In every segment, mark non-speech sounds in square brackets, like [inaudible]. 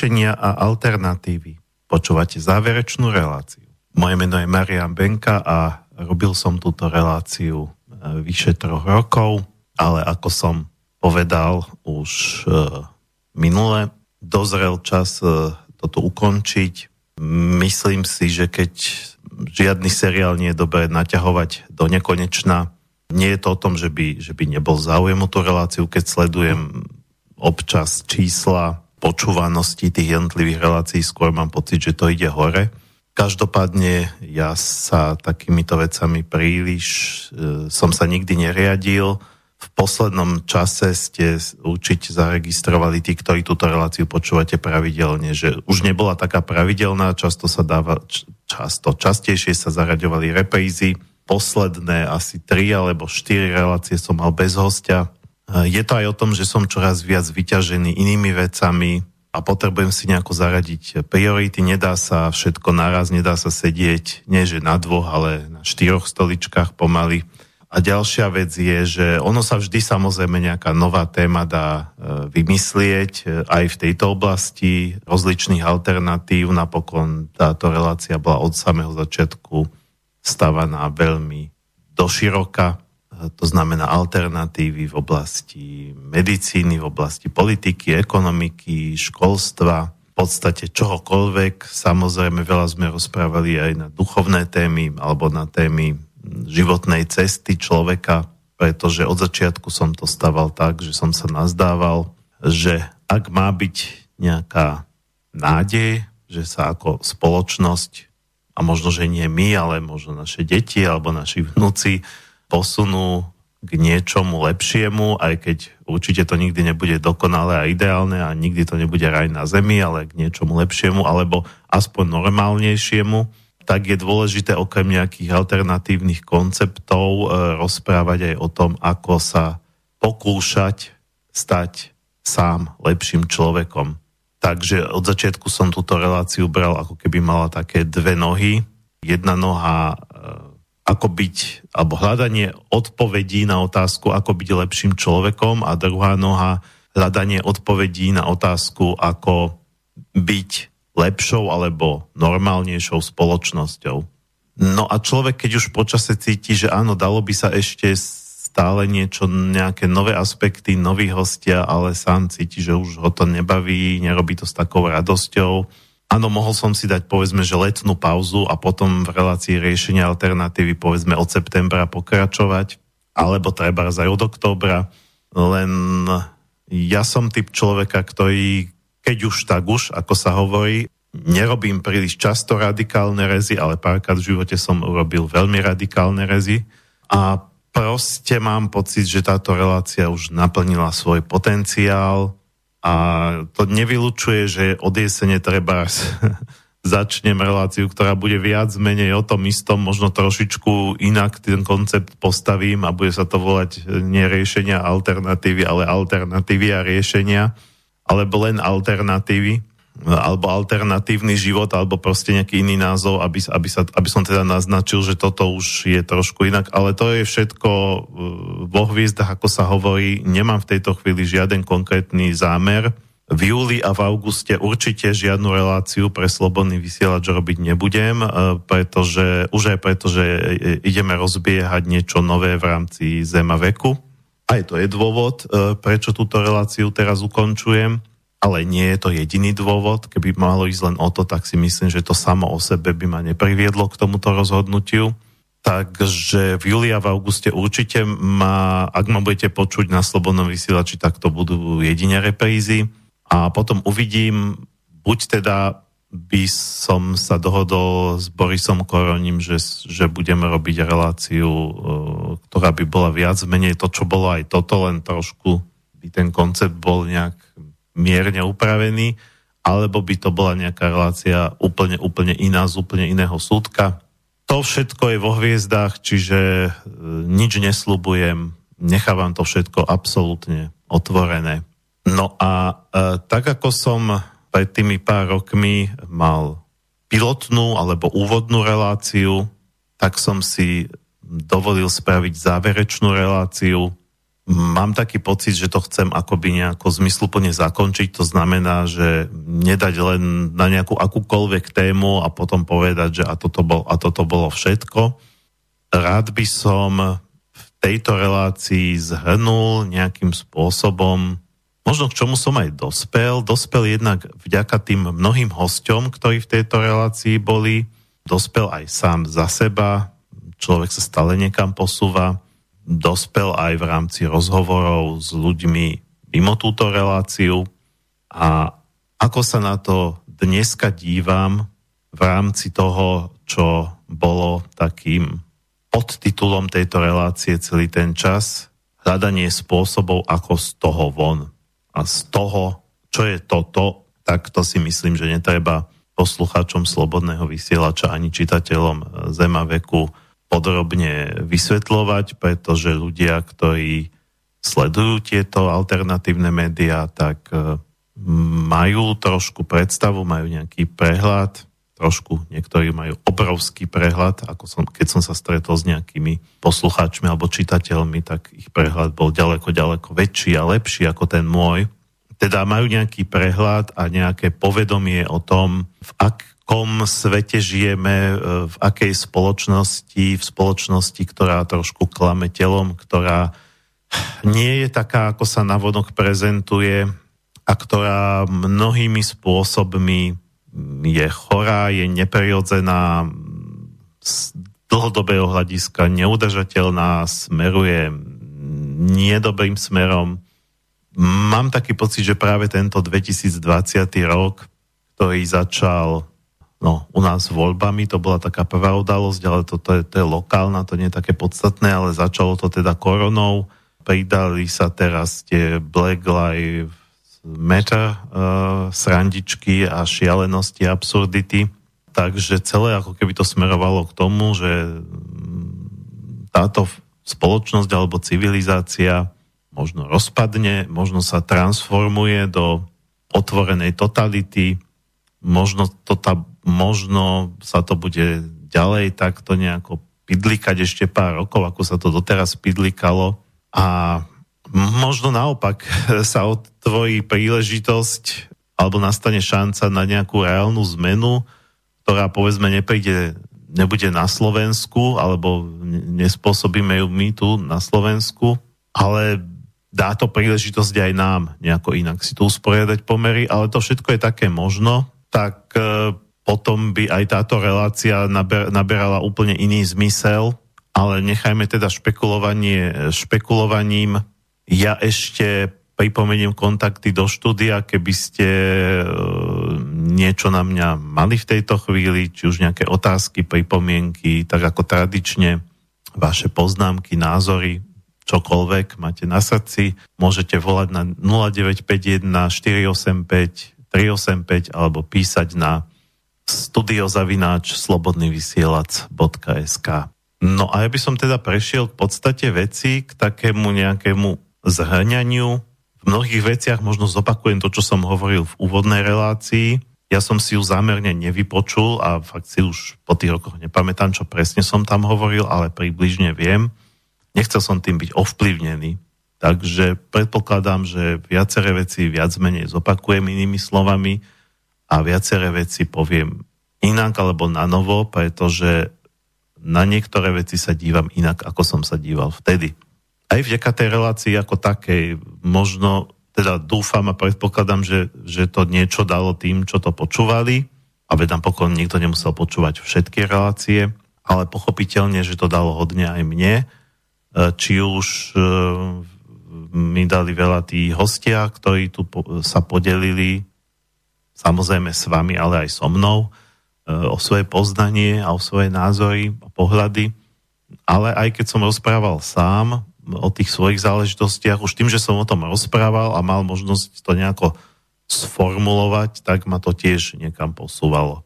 riešenia a alternatívy. Počúvate záverečnú reláciu. Moje meno je Marian Benka a robil som túto reláciu e, vyše troch rokov, ale ako som povedal už e, minule, dozrel čas e, toto ukončiť. Myslím si, že keď žiadny seriál nie je dobré naťahovať do nekonečna, nie je to o tom, že by, že by nebol záujem o tú reláciu, keď sledujem občas čísla počúvanosti tých jednotlivých relácií, skôr mám pocit, že to ide hore. Každopádne ja sa takýmito vecami príliš e, som sa nikdy neriadil. V poslednom čase ste určite zaregistrovali tí, ktorí túto reláciu počúvate pravidelne, že už nebola taká pravidelná, často sa dáva, často, častejšie sa zaraďovali reprízy. Posledné asi tri alebo štyri relácie som mal bez hostia je to aj o tom, že som čoraz viac vyťažený inými vecami a potrebujem si nejako zaradiť priority. Nedá sa všetko naraz, nedá sa sedieť nie že na dvoch, ale na štyroch stoličkách pomaly. A ďalšia vec je, že ono sa vždy samozrejme nejaká nová téma dá eh, vymyslieť eh, aj v tejto oblasti rozličných alternatív. Napokon táto relácia bola od samého začiatku stavaná veľmi doširoka to znamená alternatívy v oblasti medicíny, v oblasti politiky, ekonomiky, školstva, v podstate čohokoľvek. Samozrejme, veľa sme rozprávali aj na duchovné témy alebo na témy životnej cesty človeka, pretože od začiatku som to stával tak, že som sa nazdával, že ak má byť nejaká nádej, že sa ako spoločnosť, a možno, že nie my, ale možno naše deti alebo naši vnúci posunú k niečomu lepšiemu, aj keď určite to nikdy nebude dokonalé a ideálne a nikdy to nebude raj na zemi, ale k niečomu lepšiemu alebo aspoň normálnejšiemu, tak je dôležité okrem nejakých alternatívnych konceptov e, rozprávať aj o tom, ako sa pokúšať stať sám lepším človekom. Takže od začiatku som túto reláciu bral ako keby mala také dve nohy. Jedna noha ako byť, alebo hľadanie odpovedí na otázku, ako byť lepším človekom a druhá noha hľadanie odpovedí na otázku, ako byť lepšou alebo normálnejšou spoločnosťou. No a človek, keď už počase cíti, že áno, dalo by sa ešte stále niečo, nejaké nové aspekty, noví hostia, ale sám cíti, že už ho to nebaví, nerobí to s takou radosťou, Áno, mohol som si dať povedzme, že letnú pauzu a potom v relácii riešenia alternatívy povedzme od septembra pokračovať, alebo treba aj od októbra, len ja som typ človeka, ktorý keď už tak už, ako sa hovorí, nerobím príliš často radikálne rezy, ale párkrát v živote som urobil veľmi radikálne rezy. A proste mám pocit, že táto relácia už naplnila svoj potenciál, a to nevylučuje, že od jesene treba [laughs] začnem reláciu, ktorá bude viac menej o tom istom, možno trošičku inak ten koncept postavím a bude sa to volať nie riešenia alternatívy, ale alternatívy a riešenia, alebo len alternatívy alebo alternatívny život, alebo proste nejaký iný názov, aby, aby, sa, aby som teda naznačil, že toto už je trošku inak, ale to je všetko uh, vo hviezdach, ako sa hovorí, nemám v tejto chvíli žiaden konkrétny zámer. V júli a v auguste určite žiadnu reláciu pre slobodný vysielač robiť nebudem, uh, pretože, už aj preto, že ideme rozbiehať niečo nové v rámci Zema veku. Aj to je dôvod, uh, prečo túto reláciu teraz ukončujem ale nie je to jediný dôvod. Keby malo ísť len o to, tak si myslím, že to samo o sebe by ma nepriviedlo k tomuto rozhodnutiu. Takže v júli a v auguste určite ma, ak ma budete počuť na Slobodnom vysielači, tak to budú jedine reprízy. A potom uvidím, buď teda by som sa dohodol s Borisom Koroním, že, že budeme robiť reláciu, e, ktorá by bola viac menej to, čo bolo aj toto, len trošku by ten koncept bol nejak mierne upravený, alebo by to bola nejaká relácia úplne, úplne iná z úplne iného súdka. To všetko je vo hviezdách, čiže e, nič neslubujem, nechávam to všetko absolútne otvorené. No a e, tak ako som pred tými pár rokmi mal pilotnú alebo úvodnú reláciu, tak som si dovolil spraviť záverečnú reláciu mám taký pocit, že to chcem akoby nejako zmysluplne zakončiť. To znamená, že nedať len na nejakú akúkoľvek tému a potom povedať, že a toto, bol, a toto bolo všetko. Rád by som v tejto relácii zhrnul nejakým spôsobom, možno k čomu som aj dospel. Dospel jednak vďaka tým mnohým hosťom, ktorí v tejto relácii boli. Dospel aj sám za seba. Človek sa stále niekam posúva dospel aj v rámci rozhovorov s ľuďmi mimo túto reláciu a ako sa na to dneska dívam v rámci toho, čo bolo takým podtitulom tejto relácie celý ten čas, hľadanie spôsobov, ako z toho von. A z toho, čo je toto, tak to si myslím, že netreba poslucháčom Slobodného vysielača ani čitateľom Zema veku podrobne vysvetľovať, pretože ľudia, ktorí sledujú tieto alternatívne médiá, tak e, majú trošku predstavu, majú nejaký prehľad, trošku, niektorí majú obrovský prehľad, ako som, keď som sa stretol s nejakými poslucháčmi alebo čitateľmi, tak ich prehľad bol ďaleko, ďaleko väčší a lepší ako ten môj. Teda majú nejaký prehľad a nejaké povedomie o tom, v ak, akom svete žijeme, e, v akej spoločnosti, v spoločnosti, ktorá trošku klame telom, ktorá nie je taká, ako sa navonok prezentuje a ktorá mnohými spôsobmi je chorá, je neprirodzená, z dlhodobého hľadiska neudržateľná, smeruje niedobrým smerom. Mám taký pocit, že práve tento 2020 rok, ktorý začal No, u nás voľbami to bola taká prvá udalosť, ale to, to, je, to je lokálna, to nie je také podstatné, ale začalo to teda koronou. Pridali sa teraz tie Black Lives Matter uh, srandičky a šialenosti, absurdity. Takže celé ako keby to smerovalo k tomu, že mm, táto spoločnosť alebo civilizácia možno rozpadne, možno sa transformuje do otvorenej totality, možno to tá možno sa to bude ďalej takto nejako pidlikať ešte pár rokov, ako sa to doteraz pidlikalo. A možno naopak [laughs] sa otvorí príležitosť alebo nastane šanca na nejakú reálnu zmenu, ktorá povedzme nepríde, nebude na Slovensku, alebo nespôsobíme ju my tu na Slovensku, ale dá to príležitosť aj nám nejako inak si tu usporiadať pomery, ale to všetko je také možno, tak e, potom by aj táto relácia naber, naberala úplne iný zmysel, ale nechajme teda špekulovanie špekulovaním. Ja ešte pripomeniem kontakty do štúdia, keby ste e, niečo na mňa mali v tejto chvíli, či už nejaké otázky, pripomienky, tak ako tradične vaše poznámky, názory, čokoľvek máte na srdci, môžete volať na 0951 485 385 alebo písať na studiozavináč slobodnyvysielac.sk No a ja by som teda prešiel k podstate veci, k takému nejakému zhrňaniu. V mnohých veciach možno zopakujem to, čo som hovoril v úvodnej relácii. Ja som si ju zámerne nevypočul a fakt si už po tých rokoch nepamätám, čo presne som tam hovoril, ale približne viem. Nechcel som tým byť ovplyvnený. Takže predpokladám, že viaceré veci viac menej zopakujem inými slovami a viaceré veci poviem inak alebo na novo, pretože na niektoré veci sa dívam inak, ako som sa díval vtedy. Aj vďaka tej relácii ako takej, možno teda dúfam a predpokladám, že, že to niečo dalo tým, čo to počúvali, a vedám pokon nikto nemusel počúvať všetky relácie, ale pochopiteľne, že to dalo hodne aj mne, e, či už e, mi dali veľa tí hostia, ktorí tu sa podelili samozrejme s vami, ale aj so mnou, e, o svoje poznanie a o svoje názory a pohľady. Ale aj keď som rozprával sám o tých svojich záležitostiach, už tým, že som o tom rozprával a mal možnosť to nejako sformulovať, tak ma to tiež niekam posúvalo.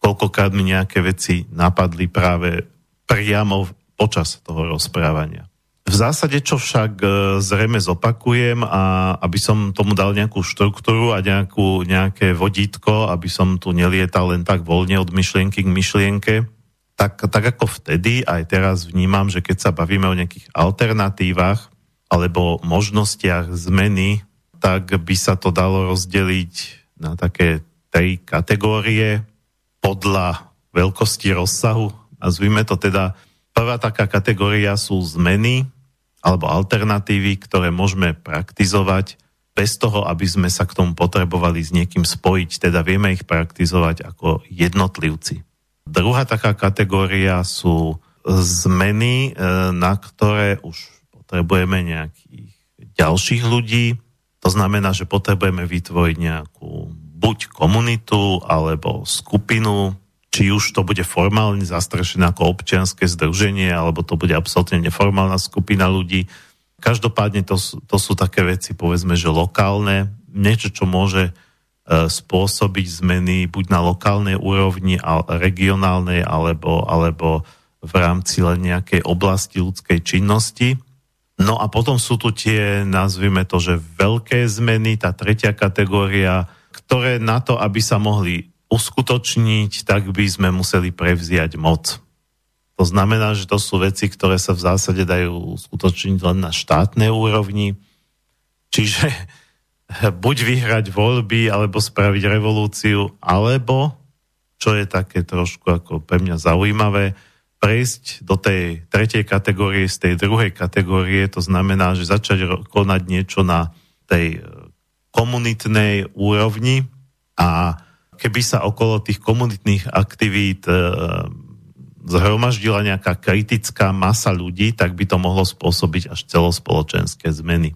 Koľkokrát mi nejaké veci napadli práve priamo počas toho rozprávania. V zásade, čo však e, zrejme zopakujem a aby som tomu dal nejakú štruktúru a nejakú, nejaké vodítko, aby som tu nelietal len tak voľne od myšlienky k myšlienke, tak, tak ako vtedy, aj teraz vnímam, že keď sa bavíme o nejakých alternatívach, alebo možnostiach zmeny, tak by sa to dalo rozdeliť na také tri kategórie podľa veľkosti rozsahu. Nazvime to teda, prvá taká kategória sú zmeny alebo alternatívy, ktoré môžeme praktizovať bez toho, aby sme sa k tomu potrebovali s niekým spojiť, teda vieme ich praktizovať ako jednotlivci. Druhá taká kategória sú zmeny, e, na ktoré už potrebujeme nejakých ďalších ľudí. To znamená, že potrebujeme vytvoriť nejakú buď komunitu alebo skupinu, či už to bude formálne zastrešené ako občianske združenie, alebo to bude absolútne neformálna skupina ľudí, Každopádne to, to sú také veci, povedzme, že lokálne, niečo, čo môže e, spôsobiť zmeny buď na lokálnej úrovni, regionálnej, alebo, alebo v rámci len nejakej oblasti ľudskej činnosti. No a potom sú tu tie, nazvime to, že veľké zmeny, tá tretia kategória, ktoré na to, aby sa mohli uskutočniť, tak by sme museli prevziať moc. To znamená, že to sú veci, ktoré sa v zásade dajú skutočniť len na štátnej úrovni. Čiže [laughs] buď vyhrať voľby, alebo spraviť revolúciu, alebo, čo je také trošku ako pre mňa zaujímavé, prejsť do tej tretej kategórie z tej druhej kategórie, to znamená, že začať konať niečo na tej komunitnej úrovni a keby sa okolo tých komunitných aktivít zhromaždila nejaká kritická masa ľudí, tak by to mohlo spôsobiť až celospoločenské zmeny.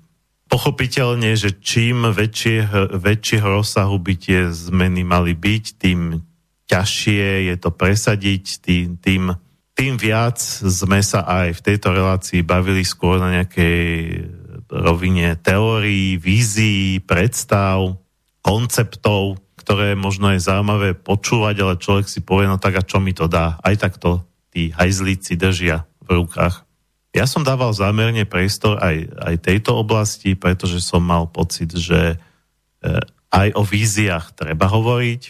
Pochopiteľne, že čím väčšie, väčšieho rozsahu by tie zmeny mali byť, tým ťažšie je to presadiť, tým, tým, tým viac sme sa aj v tejto relácii bavili skôr na nejakej rovine teórií, vízií, predstav, konceptov, ktoré možno je zaujímavé počúvať, ale človek si povie, no tak a čo mi to dá? Aj tak to tí hajzlíci držia v rukách. Ja som dával zámerne priestor aj, aj tejto oblasti, pretože som mal pocit, že e, aj o víziách treba hovoriť,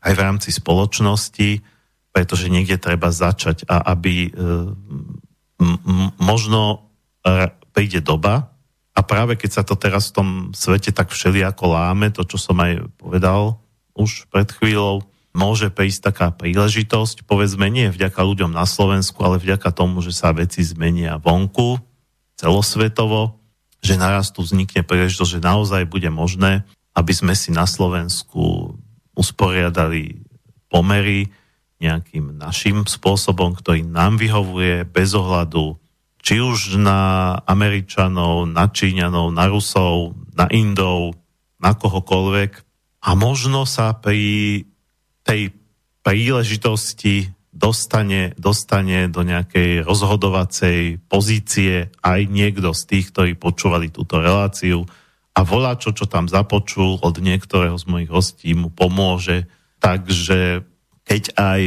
aj v rámci spoločnosti, pretože niekde treba začať a aby e, m- možno príde doba, práve keď sa to teraz v tom svete tak všelijako láme, to, čo som aj povedal už pred chvíľou, môže prísť taká príležitosť, povedzme nie vďaka ľuďom na Slovensku, ale vďaka tomu, že sa veci zmenia vonku, celosvetovo, že naraz tu vznikne príležitosť, že naozaj bude možné, aby sme si na Slovensku usporiadali pomery nejakým našim spôsobom, ktorý nám vyhovuje bez ohľadu či už na Američanov, na Číňanov, na Rusov, na Indov, na kohokoľvek. A možno sa pri tej príležitosti dostane, dostane do nejakej rozhodovacej pozície aj niekto z tých, ktorí počúvali túto reláciu a volá čo, čo tam započul od niektorého z mojich hostí mu pomôže. Takže keď aj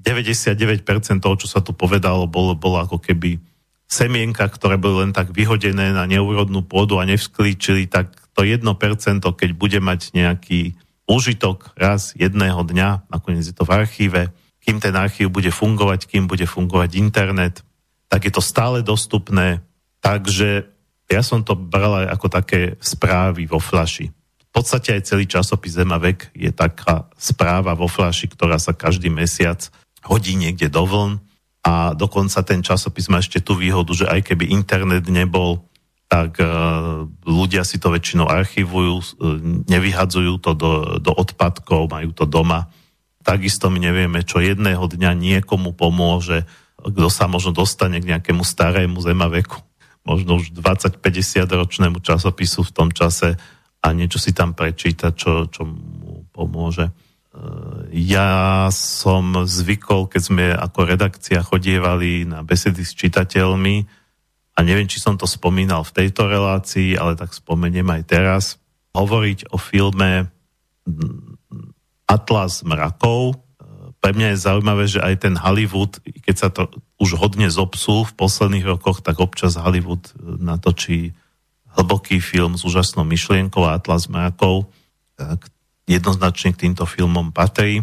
99% toho, čo sa tu povedalo, bolo, bolo ako keby semienka, ktoré boli len tak vyhodené na neúrodnú pôdu a nevsklíčili, tak to 1%, keď bude mať nejaký užitok raz jedného dňa, nakoniec je to v archíve, kým ten archív bude fungovať, kým bude fungovať internet, tak je to stále dostupné. Takže ja som to bral ako také správy vo flaši. V podstate aj celý časopis Zemavek je taká správa vo flaši, ktorá sa každý mesiac hodí niekde do vln a dokonca ten časopis má ešte tú výhodu, že aj keby internet nebol, tak uh, ľudia si to väčšinou archivujú, uh, nevyhadzujú to do, do odpadkov, majú to doma. Takisto my nevieme, čo jedného dňa niekomu pomôže, kto sa možno dostane k nejakému starému zemaveku, možno už 20-50 ročnému časopisu v tom čase a niečo si tam prečíta, čo, čo mu pomôže. Ja som zvykol, keď sme ako redakcia chodievali na besedy s čitateľmi a neviem, či som to spomínal v tejto relácii, ale tak spomeniem aj teraz, hovoriť o filme Atlas mrakov. Pre mňa je zaujímavé, že aj ten Hollywood, keď sa to už hodne zopsul v posledných rokoch, tak občas Hollywood natočí hlboký film s úžasnou myšlienkou Atlas mrakov, jednoznačne k týmto filmom patrí.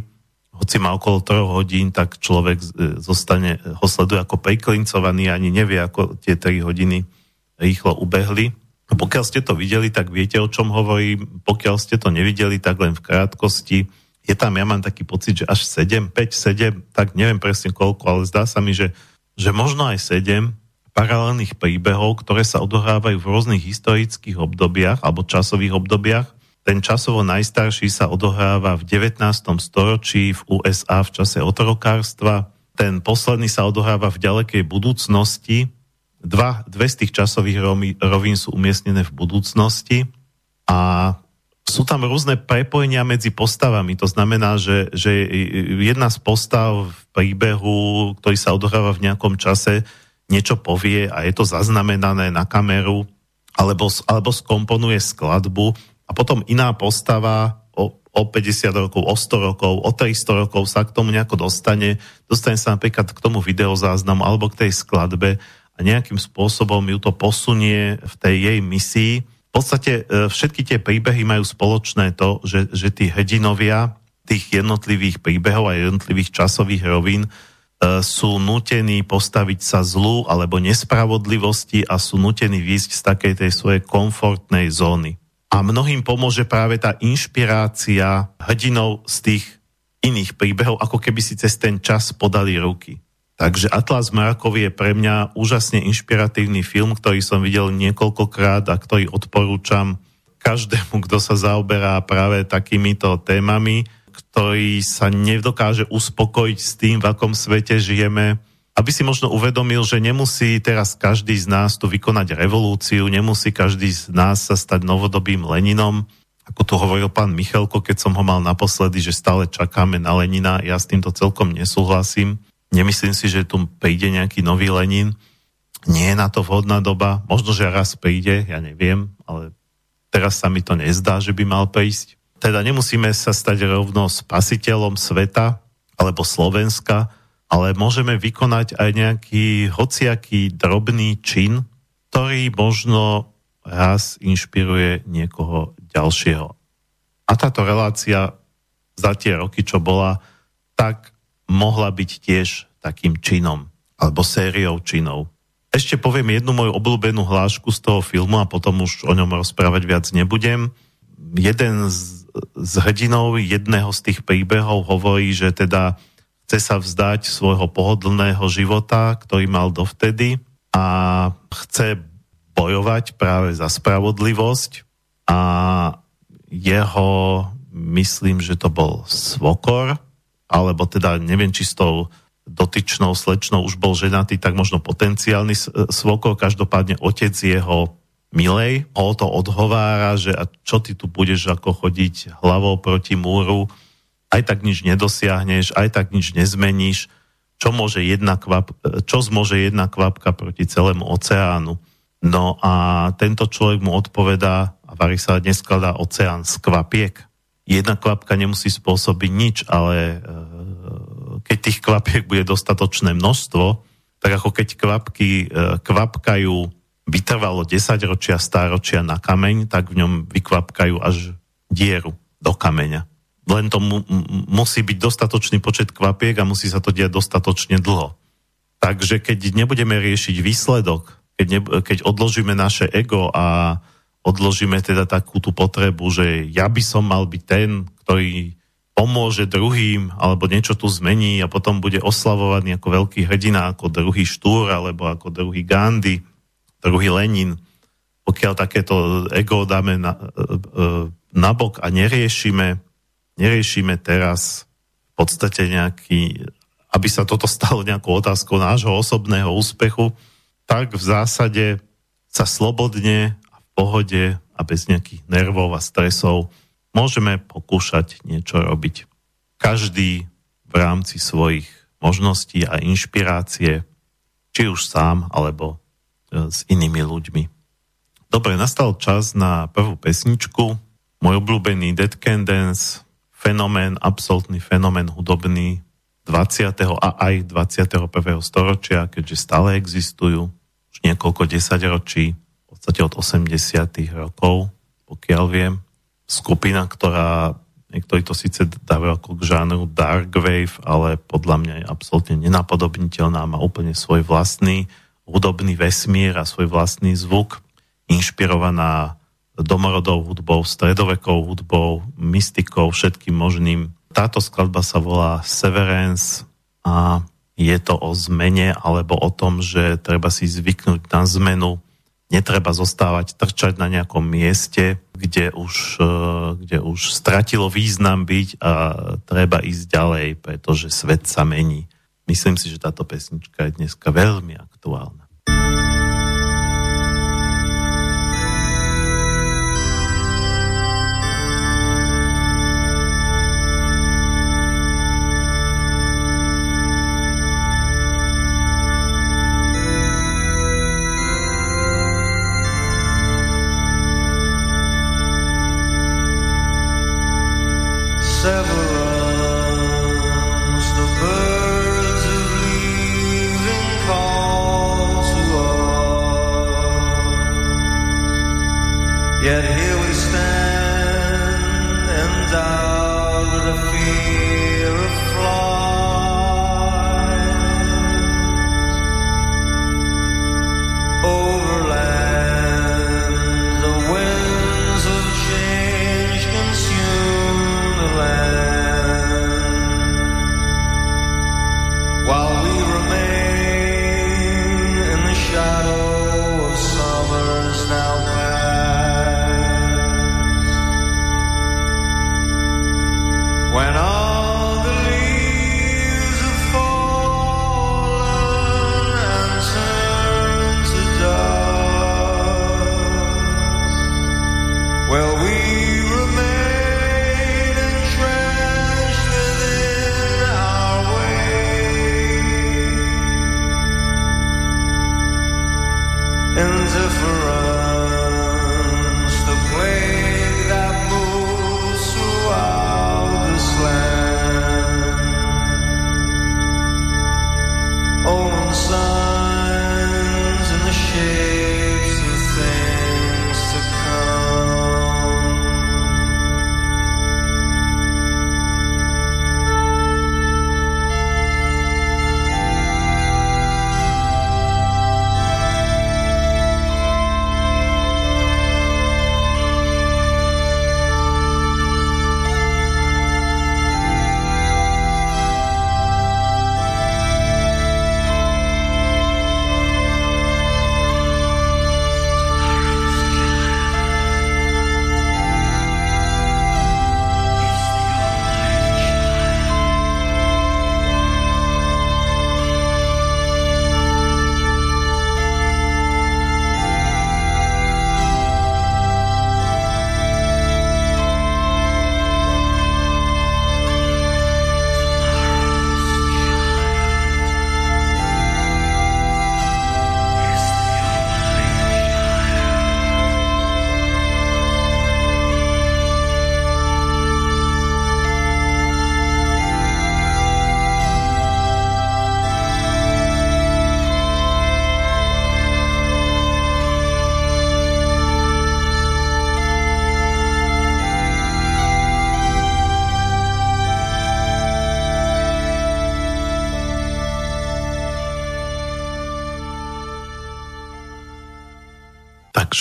Hoci má okolo 3 hodín, tak človek zostane, ho sleduje ako priklincovaný, ani nevie, ako tie 3 hodiny rýchlo ubehli. Pokiaľ ste to videli, tak viete, o čom hovorím. Pokiaľ ste to nevideli, tak len v krátkosti. Je tam, ja mám taký pocit, že až 7, 5, 7, tak neviem presne koľko, ale zdá sa mi, že, že možno aj 7 paralelných príbehov, ktoré sa odohrávajú v rôznych historických obdobiach alebo časových obdobiach. Ten časovo najstarší sa odohráva v 19. storočí v USA v čase otrokárstva. Ten posledný sa odohráva v ďalekej budúcnosti Dva, dve z tých časových rovín sú umiestnené v budúcnosti a sú tam rôzne prepojenia medzi postavami. To znamená, že, že jedna z postav v príbehu, ktorý sa odohráva v nejakom čase, niečo povie a je to zaznamenané na kameru, alebo, alebo skomponuje skladbu a potom iná postava o, o 50 rokov, o 100 rokov, o 300 rokov sa k tomu nejako dostane, dostane sa napríklad k tomu videozáznamu alebo k tej skladbe a nejakým spôsobom ju to posunie v tej jej misii. V podstate e, všetky tie príbehy majú spoločné to, že, že tí hrdinovia tých jednotlivých príbehov a jednotlivých časových rovín e, sú nutení postaviť sa zlu alebo nespravodlivosti a sú nutení výjsť z takej tej svojej komfortnej zóny. A mnohým pomôže práve tá inšpirácia hrdinov z tých iných príbehov, ako keby si cez ten čas podali ruky. Takže Atlas mrakov je pre mňa úžasne inšpiratívny film, ktorý som videl niekoľkokrát a ktorý odporúčam každému, kto sa zaoberá práve takýmito témami, ktorý sa nedokáže uspokojiť s tým, v akom svete žijeme, aby si možno uvedomil, že nemusí teraz každý z nás tu vykonať revolúciu, nemusí každý z nás sa stať novodobým Leninom, ako tu hovoril pán Michalko, keď som ho mal naposledy, že stále čakáme na Lenina, ja s týmto celkom nesúhlasím Nemyslím si, že tu príde nejaký nový Lenin. Nie je na to vhodná doba. Možno, že raz príde, ja neviem, ale teraz sa mi to nezdá, že by mal prísť. Teda nemusíme sa stať rovno spasiteľom sveta alebo Slovenska, ale môžeme vykonať aj nejaký hociaký drobný čin, ktorý možno raz inšpiruje niekoho ďalšieho. A táto relácia za tie roky, čo bola, tak mohla byť tiež takým činom alebo sériou činov. Ešte poviem jednu moju obľúbenú hlášku z toho filmu a potom už o ňom rozprávať viac nebudem. Jeden z, z hrdinov jedného z tých príbehov hovorí, že teda chce sa vzdať svojho pohodlného života, ktorý mal dovtedy a chce bojovať práve za spravodlivosť. A jeho, myslím, že to bol svokor, alebo teda neviem, či s tou dotyčnou slečnou už bol ženatý, tak možno potenciálny svokor, každopádne otec jeho milej. Ho to odhovára, že a čo ty tu budeš ako chodiť hlavou proti múru, aj tak nič nedosiahneš, aj tak nič nezmeníš, čo, môže jedna kvap, čo zmôže jedna kvapka proti celému oceánu. No a tento človek mu odpovedá, a varí sa dnes skladá oceán z kvapiek, jedna kvapka nemusí spôsobiť nič, ale e, keď tých kvapiek bude dostatočné množstvo, tak ako keď kvapky e, kvapkajú vytrvalo 10 ročia, stáročia na kameň, tak v ňom vykvapkajú až dieru do kameňa. Len to mu, musí byť dostatočný počet kvapiek a musí sa to diať dostatočne dlho. Takže keď nebudeme riešiť výsledok, keď, ne, keď odložíme naše ego a odložíme teda takú tú potrebu, že ja by som mal byť ten, ktorý pomôže druhým alebo niečo tu zmení a potom bude oslavovaný ako veľký hrdina, ako druhý Štúr alebo ako druhý Gandhi, druhý Lenin. Pokiaľ takéto ego dáme na, e, e, na bok a neriešime, neriešime teraz v podstate nejaký, aby sa toto stalo nejakou otázkou nášho osobného úspechu, tak v zásade sa slobodne pohode a bez nejakých nervov a stresov môžeme pokúšať niečo robiť. Každý v rámci svojich možností a inšpirácie, či už sám, alebo e, s inými ľuďmi. Dobre, nastal čas na prvú pesničku. Môj obľúbený Dead Can Dance, fenomén, absolútny fenomén hudobný 20. a aj 21. storočia, keďže stále existujú už niekoľko desaťročí podstate od 80 rokov, pokiaľ viem. Skupina, ktorá niektorí to síce dávajú ako k žánru dark wave, ale podľa mňa je absolútne nenapodobniteľná, má úplne svoj vlastný hudobný vesmír a svoj vlastný zvuk, inšpirovaná domorodou hudbou, stredovekou hudbou, mystikou, všetkým možným. Táto skladba sa volá Severance a je to o zmene alebo o tom, že treba si zvyknúť na zmenu, netreba zostávať, trčať na nejakom mieste, kde už, e, kde už stratilo význam byť a treba ísť ďalej, pretože svet sa mení. Myslím si, že táto pesnička je dneska veľmi aktuálna.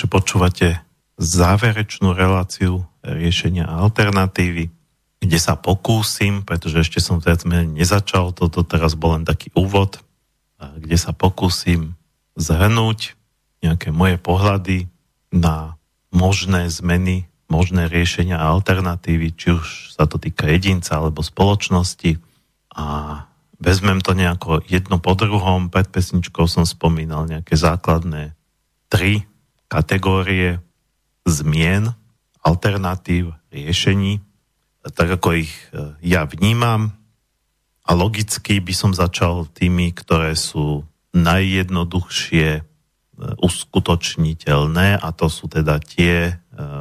Počúvate záverečnú reláciu riešenia alternatívy, kde sa pokúsim, pretože ešte som viac menej nezačal, toto teraz bol len taký úvod, kde sa pokúsim zhrnúť nejaké moje pohľady na možné zmeny, možné riešenia a alternatívy, či už sa to týka jedinca alebo spoločnosti a vezmem to nejako jedno po druhom. Pred pesničkou som spomínal nejaké základné tri kategórie zmien, alternatív, riešení, tak ako ich e, ja vnímam. A logicky by som začal tými, ktoré sú najjednoduchšie e, uskutočniteľné a to sú teda tie e,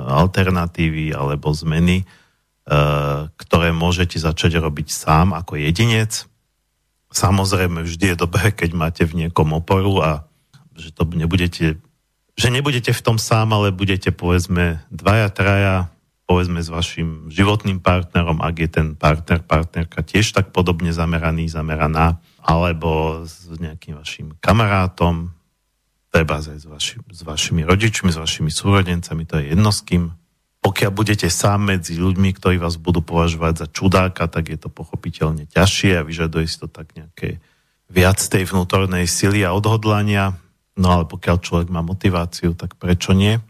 alternatívy alebo zmeny, ktoré môžete začať robiť sám ako jedinec. Samozrejme, vždy je dobré, keď máte v niekom oporu a že to nebudete že nebudete v tom sám, ale budete povedzme dvaja, traja, povedzme s vašim životným partnerom, ak je ten partner, partnerka tiež tak podobne zameraný, zameraná, alebo s nejakým vašim kamarátom, treba aj s, vaši, s vašimi rodičmi, s vašimi súrodencami, to je jedno s kým. Pokiaľ budete sám medzi ľuďmi, ktorí vás budú považovať za čudáka, tak je to pochopiteľne ťažšie a vyžaduje si to tak nejaké viac tej vnútornej sily a odhodlania. No ale pokiaľ človek má motiváciu, tak prečo nie?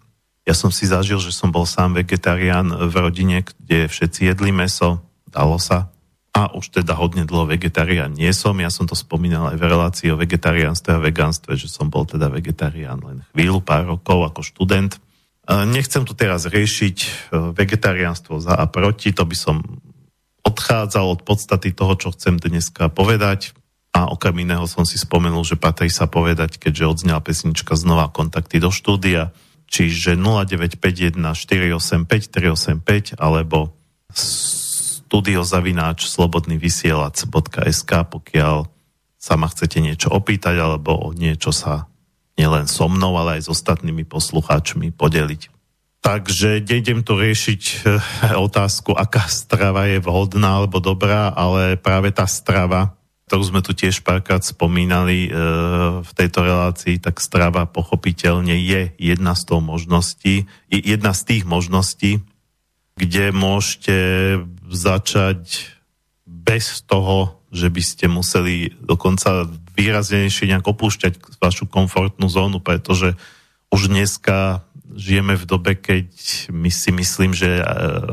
Ja som si zažil, že som bol sám vegetarián v rodine, kde všetci jedli meso, dalo sa. A už teda hodne dlho vegetarián nie som. Ja som to spomínal aj v relácii o vegetariánstve a vegánstve, že som bol teda vegetarián len chvíľu, pár rokov ako študent. Nechcem tu teraz riešiť e, vegetariánstvo za a proti, to by som odchádzal od podstaty toho, čo chcem dneska povedať. A okrem iného som si spomenul, že patrí sa povedať, keďže odznela pesnička znova kontakty do štúdia, čiže 0951 485 385 alebo studiozavináč slobodnyvysielac.sk pokiaľ sa ma chcete niečo opýtať alebo o niečo sa nielen so mnou, ale aj s ostatnými poslucháčmi podeliť. Takže nejdem tu riešiť eh, otázku, aká strava je vhodná alebo dobrá, ale práve tá strava, ktorú sme tu tiež párkrát spomínali e, v tejto relácii, tak strava pochopiteľne je jedna z toho možností, jedna z tých možností, kde môžete začať bez toho, že by ste museli dokonca výraznejšie nejak opúšťať vašu komfortnú zónu, pretože už dneska žijeme v dobe, keď my si myslím, že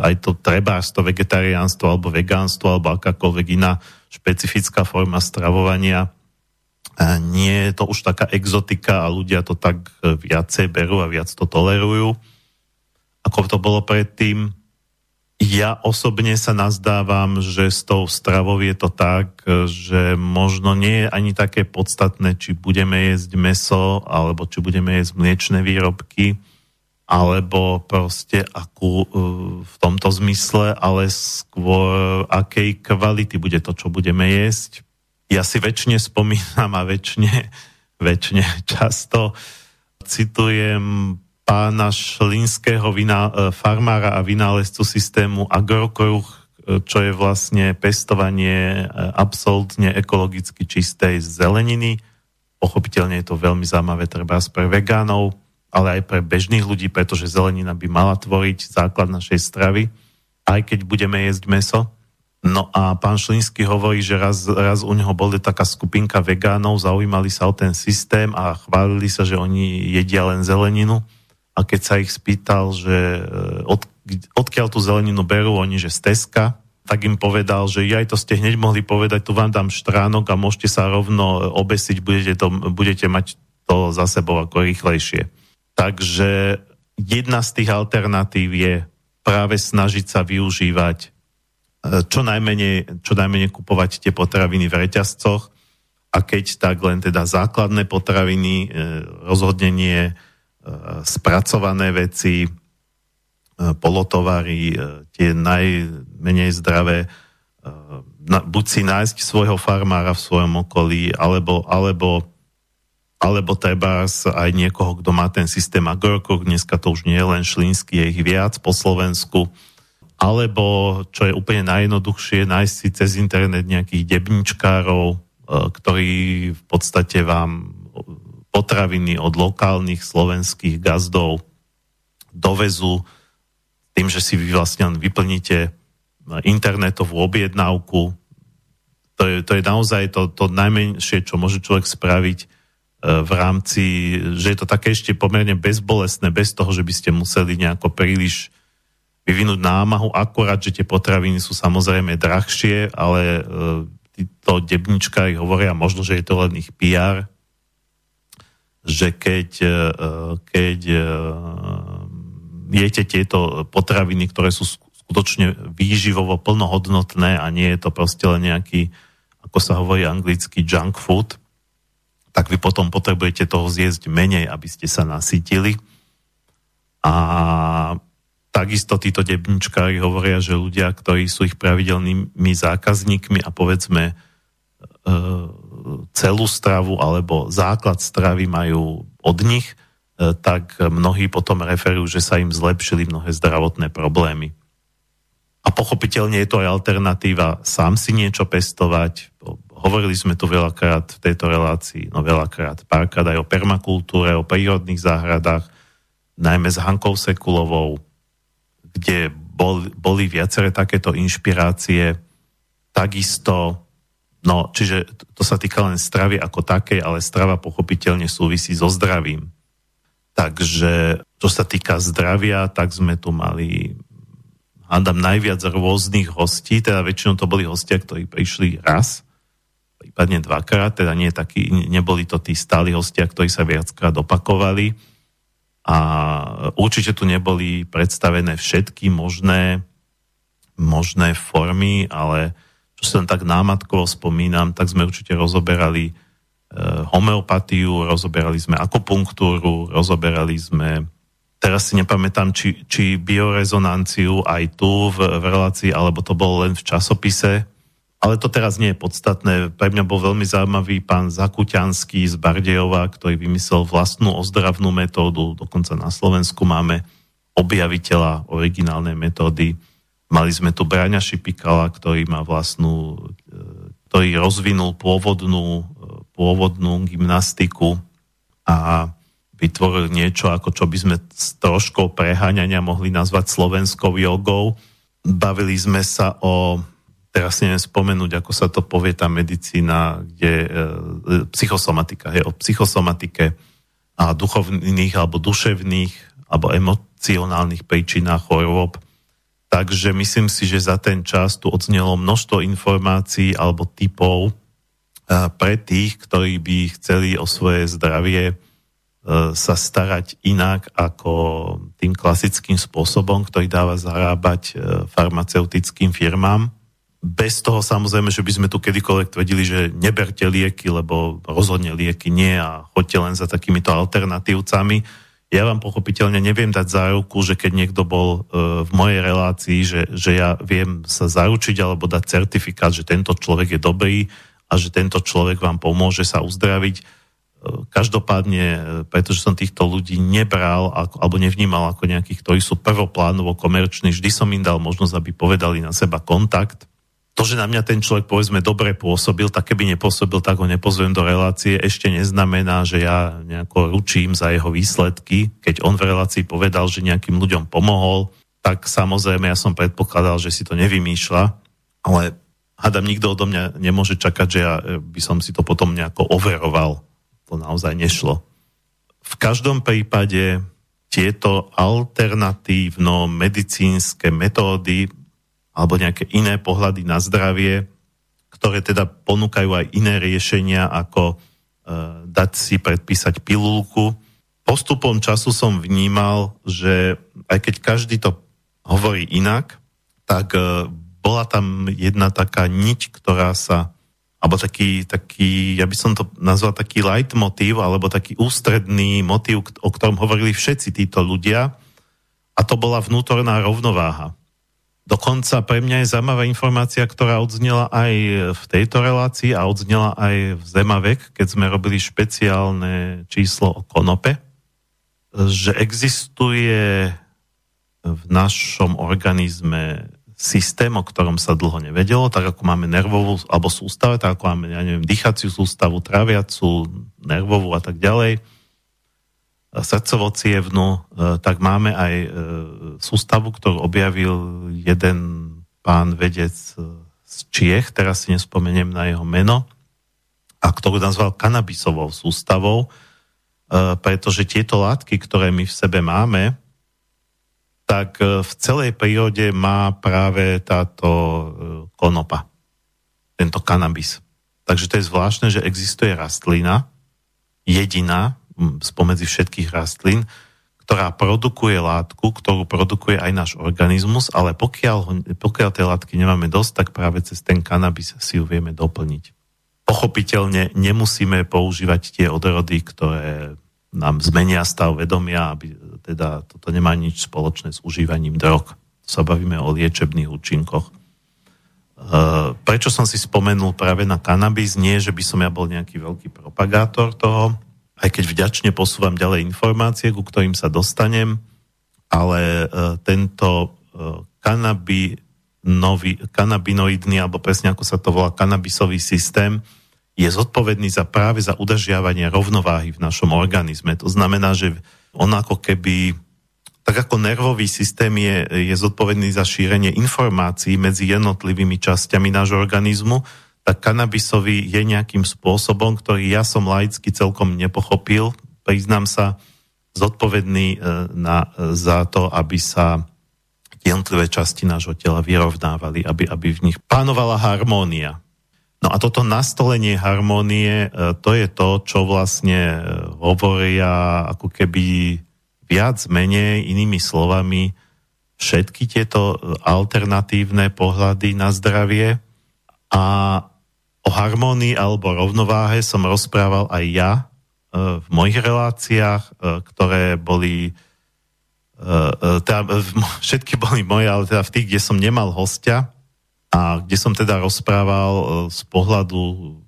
aj to treba, to vegetariánstvo alebo vegánstvo alebo akákoľvek iná špecifická forma stravovania nie je to už taká exotika a ľudia to tak viacej berú a viac to tolerujú, ako to bolo predtým. Ja osobne sa nazdávam, že s tou stravou je to tak, že možno nie je ani také podstatné, či budeme jesť meso, alebo či budeme jesť mliečne výrobky, alebo proste akú e, v tomto zmysle, ale skôr akej kvality bude to, čo budeme jesť. Ja si väčšine spomínam a väčšine, väčšine často citujem pána Šlinského vina, e, farmára a vynálezcu systému Agrokruh, e, čo je vlastne pestovanie absolútne ekologicky čistej zeleniny. Pochopiteľne je to veľmi zaujímavé treba pre vegánov, ale aj pre bežných ľudí, pretože zelenina by mala tvoriť základ našej stravy, aj keď budeme jesť meso. No a pán Šlínsky hovorí, že raz, raz u neho boli taká skupinka vegánov, zaujímali sa o ten systém a chválili sa, že oni jedia len zeleninu a keď sa ich spýtal, že eh, od, odkiaľ tú zeleninu berú, oni, že z Teska, tak im povedal, že aj to ste hneď mohli povedať, tu vám dám štránok a môžete sa rovno eh, obesiť, budete, to, budete mať to za sebou ako rýchlejšie. Takže jedna z tých alternatív je práve snažiť sa využívať eh, čo najmenej, čo najmenej kupovať tie potraviny v reťazcoch. A keď tak len teda základné potraviny, rozhodne nie spracované veci, e, polotovary, e, tie najmenej zdravé, e, buď si nájsť svojho farmára v svojom okolí, alebo, alebo, alebo treba aj niekoho, kto má ten systém agrokok, dneska to už nie je len šlínsky, je ich viac po Slovensku, alebo, čo je úplne najjednoduchšie, nájsť si cez internet nejakých debničkárov, ktorí v podstate vám potraviny od lokálnych slovenských gazdov dovezú tým, že si vy vlastne vyplníte internetovú objednávku. To je, to je naozaj to, to najmenšie, čo môže človek spraviť e, v rámci, že je to také ešte pomerne bezbolestné, bez toho, že by ste museli nejako príliš vyvinúť námahu, akorát, že tie potraviny sú samozrejme drahšie, ale e, títo debničkári hovoria, možno, že je to len ich PR, že keď, e, keď e, jete tieto potraviny, ktoré sú skutočne výživovo plnohodnotné a nie je to proste len nejaký, ako sa hovorí anglicky, junk food, tak vy potom potrebujete toho zjesť menej, aby ste sa nasytili. A takisto títo debničkári hovoria, že ľudia, ktorí sú ich pravidelnými zákazníkmi a povedzme e, celú stravu alebo základ stravy majú od nich, e, tak mnohí potom referujú, že sa im zlepšili mnohé zdravotné problémy. A pochopiteľne je to aj alternatíva sám si niečo pestovať. Hovorili sme tu veľakrát v tejto relácii, no veľakrát, párkrát aj o permakultúre, o prírodných záhradách, najmä s Hankou Sekulovou, kde bol, boli viaceré takéto inšpirácie. Takisto, no, čiže to sa týka len stravy ako takej, ale strava pochopiteľne súvisí so zdravím. Takže čo sa týka zdravia, tak sme tu mali hádam najviac rôznych hostí, teda väčšinou to boli hostia, ktorí prišli raz, prípadne dvakrát, teda nie taký, neboli to tí stáli hostia, ktorí sa viackrát opakovali. A určite tu neboli predstavené všetky možné, možné formy, ale čo sa tak námatkovo spomínam, tak sme určite rozoberali e, homeopatiu, rozoberali sme akupunktúru, rozoberali sme teraz si nepamätám, či, či biorezonanciu aj tu v, v relácii, alebo to bolo len v časopise, ale to teraz nie je podstatné. Pre mňa bol veľmi zaujímavý pán Zakuťanský z Bardejova, ktorý vymyslel vlastnú ozdravnú metódu. Dokonca na Slovensku máme objaviteľa originálnej metódy. Mali sme tu Braňa Šipikala, ktorý má vlastnú, e, ktorý rozvinul pôvodnú, e, pôvodnú gymnastiku a vytvoril niečo, ako čo by sme s troškou preháňania mohli nazvať slovenskou jogou. Bavili sme sa o, teraz neviem spomenúť, ako sa to povie tá medicína, kde e, psychosomatika, je o psychosomatike a duchovných alebo duševných alebo emocionálnych príčinách chorôb. Takže myslím si, že za ten čas tu odznelo množstvo informácií alebo typov e, pre tých, ktorí by chceli o svoje zdravie E, sa starať inak ako tým klasickým spôsobom, ktorý dáva zarábať e, farmaceutickým firmám. Bez toho samozrejme, že by sme tu kedykoľvek tvrdili, že neberte lieky, lebo rozhodne lieky nie a choďte len za takýmito alternatívcami. Ja vám pochopiteľne neviem dať záruku, že keď niekto bol e, v mojej relácii, že, že ja viem sa zaručiť alebo dať certifikát, že tento človek je dobrý a že tento človek vám pomôže sa uzdraviť Každopádne, pretože som týchto ľudí nebral alebo nevnímal ako nejakých, ktorí sú prvoplánovo komerční, vždy som im dal možnosť, aby povedali na seba kontakt. To, že na mňa ten človek povedzme dobre pôsobil, tak keby nepôsobil, tak ho nepozvem do relácie, ešte neznamená, že ja nejako ručím za jeho výsledky. Keď on v relácii povedal, že nejakým ľuďom pomohol, tak samozrejme ja som predpokladal, že si to nevymýšľa, ale hádam, nikto odo mňa nemôže čakať, že ja by som si to potom nejako overoval to naozaj nešlo. V každom prípade tieto alternatívno-medicínske metódy alebo nejaké iné pohľady na zdravie, ktoré teda ponúkajú aj iné riešenia, ako e, dať si predpísať pilulku. Postupom času som vnímal, že aj keď každý to hovorí inak, tak e, bola tam jedna taká niť, ktorá sa alebo taký, taký, ja by som to nazval taký light motív, alebo taký ústredný motív, o ktorom hovorili všetci títo ľudia, a to bola vnútorná rovnováha. Dokonca pre mňa je zaujímavá informácia, ktorá odznela aj v tejto relácii a odznela aj v Zemavek, keď sme robili špeciálne číslo o konope, že existuje v našom organizme systém, o ktorom sa dlho nevedelo, tak ako máme nervovú alebo sústavu, tak ako máme, ja neviem, dýchaciu sústavu, tráviacu, nervovú a tak ďalej, srdcovo cievnu, e, tak máme aj e, sústavu, ktorú objavil jeden pán vedec e, z Čiech, teraz si nespomeniem na jeho meno, a ktorú nazval kanabisovou sústavou, pretože tieto látky, ktoré my v sebe máme, tak v celej prírode má práve táto konopa, tento kanabis. Takže to je zvláštne, že existuje rastlina, jediná spomedzi všetkých rastlín, ktorá produkuje látku, ktorú produkuje aj náš organizmus, ale pokiaľ, pokiaľ tej látky nemáme dosť, tak práve cez ten kanabis si ju vieme doplniť. Pochopiteľne nemusíme používať tie odrody, ktoré nám zmenia stav vedomia, aby teda toto nemá nič spoločné s užívaním drog. Sa bavíme o liečebných účinkoch. E, prečo som si spomenul práve na kanabis? Nie, že by som ja bol nejaký veľký propagátor toho, aj keď vďačne posúvam ďalej informácie, ku ktorým sa dostanem, ale e, tento e, kanabi, kanabinoidný, alebo presne ako sa to volá, kanabisový systém, je zodpovedný za práve za udržiavanie rovnováhy v našom organizme. To znamená, že on ako keby, tak ako nervový systém je, je zodpovedný za šírenie informácií medzi jednotlivými časťami nášho organizmu, tak kanabisový je nejakým spôsobom, ktorý ja som laicky celkom nepochopil, priznám sa, zodpovedný e, na, za to, aby sa jednotlivé časti nášho tela vyrovnávali, aby, aby v nich panovala harmónia. No a toto nastolenie harmónie, e, to je to, čo vlastne e, hovoria ako keby viac menej inými slovami všetky tieto e, alternatívne pohľady na zdravie a o harmónii alebo rovnováhe som rozprával aj ja v mojich reláciách, ktoré boli uh, teda, [laughs] všetky boli moje, ale teda v tých, kde som nemal hostia a kde som teda rozprával z pohľadu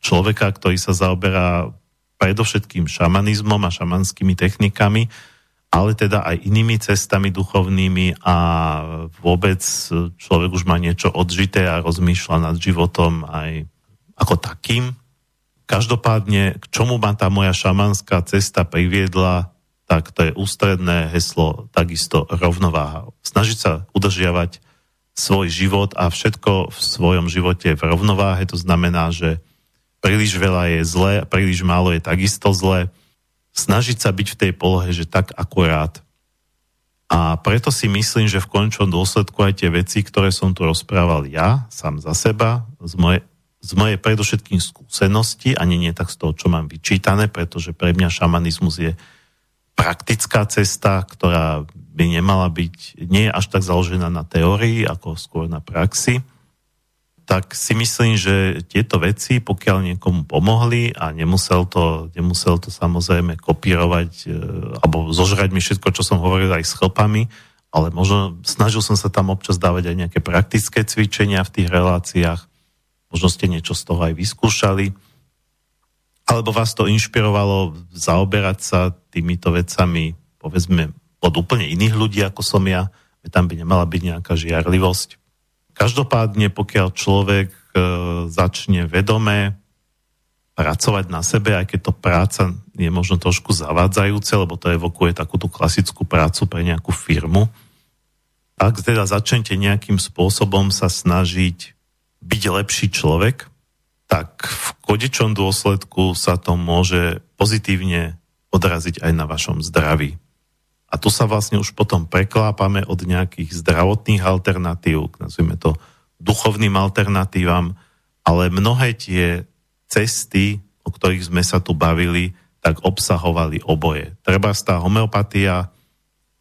človeka, ktorý sa zaoberá predovšetkým šamanizmom a šamanskými technikami, ale teda aj inými cestami duchovnými a vôbec človek už má niečo odžité a rozmýšľa nad životom aj ako takým. Každopádne, k čomu ma tá moja šamanská cesta priviedla, tak to je ústredné heslo, takisto rovnováha. Snažiť sa udržiavať svoj život a všetko v svojom živote v rovnováhe, to znamená, že príliš veľa je zlé, príliš málo je takisto zlé. Snažiť sa byť v tej polohe, že tak akurát. A preto si myslím, že v končnom dôsledku aj tie veci, ktoré som tu rozprával ja, sám za seba, z mojej, z mojej predovšetkým skúsenosti, ani nie tak z toho, čo mám vyčítané, pretože pre mňa šamanizmus je praktická cesta, ktorá by nemala byť, nie je až tak založená na teórii, ako skôr na praxi, tak si myslím, že tieto veci, pokiaľ niekomu pomohli a nemusel to, nemusel to samozrejme kopírovať e, alebo zožrať mi všetko, čo som hovoril aj s chlpami, ale možno snažil som sa tam občas dávať aj nejaké praktické cvičenia v tých reláciách, možno ste niečo z toho aj vyskúšali. Alebo vás to inšpirovalo zaoberať sa týmito vecami, povedzme, od úplne iných ľudí, ako som ja, tam by nemala byť nejaká žiarlivosť. Každopádne, pokiaľ človek e, začne vedome pracovať na sebe, aj keď to práca je možno trošku zavádzajúce, lebo to evokuje takúto klasickú prácu pre nejakú firmu, ak teda začnete nejakým spôsobom sa snažiť byť lepší človek, tak v konečnom dôsledku sa to môže pozitívne odraziť aj na vašom zdraví. A tu sa vlastne už potom preklápame od nejakých zdravotných alternatív, nazvime to duchovným alternatívam, ale mnohé tie cesty, o ktorých sme sa tu bavili, tak obsahovali oboje. Treba tá homeopatia,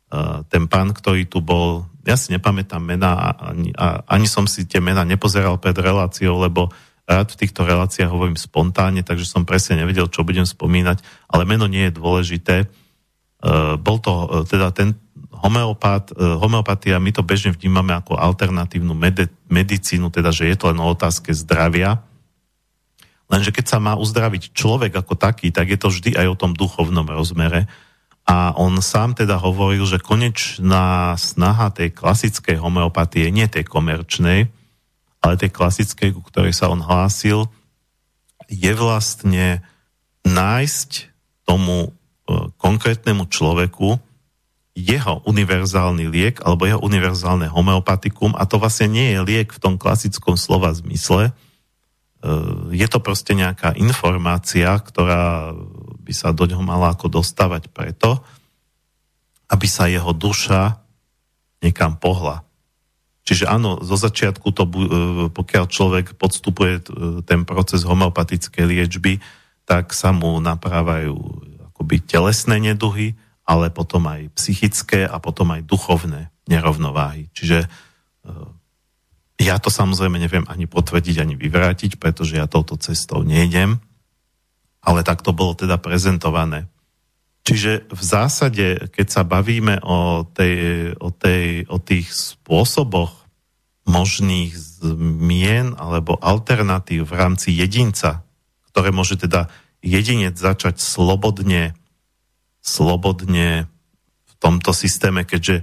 e, ten pán, ktorý tu bol, ja si nepamätám mena, ani, ani som si tie mena nepozeral pred reláciou, lebo rád v týchto reláciách hovorím spontánne, takže som presne nevedel, čo budem spomínať, ale meno nie je dôležité. E, bol to e, teda ten homeopat, e, homeopatia, my to bežne vnímame ako alternatívnu med- medicínu, teda že je to len o otázke zdravia. Lenže keď sa má uzdraviť človek ako taký, tak je to vždy aj o tom duchovnom rozmere. A on sám teda hovoril, že konečná snaha tej klasickej homeopatie, nie tej komerčnej, ale tej klasickej, ku ktorej sa on hlásil, je vlastne nájsť tomu konkrétnemu človeku jeho univerzálny liek alebo jeho univerzálne homeopatikum a to vlastne nie je liek v tom klasickom slova zmysle. E, je to proste nejaká informácia, ktorá by sa do ňoho mala ako dostávať preto, aby sa jeho duša niekam pohla. Čiže áno, zo začiatku to, e, pokiaľ človek podstupuje e, ten proces homeopatickej liečby, tak sa mu naprávajú akoby telesné neduhy, ale potom aj psychické a potom aj duchovné nerovnováhy. Čiže e, ja to samozrejme neviem ani potvrdiť, ani vyvrátiť, pretože ja touto cestou nejdem, ale tak to bolo teda prezentované. Čiže v zásade, keď sa bavíme o, tej, o, tej, o tých spôsoboch možných zmien alebo alternatív v rámci jedinca, ktoré môže teda jedinec začať slobodne, slobodne v tomto systéme, keďže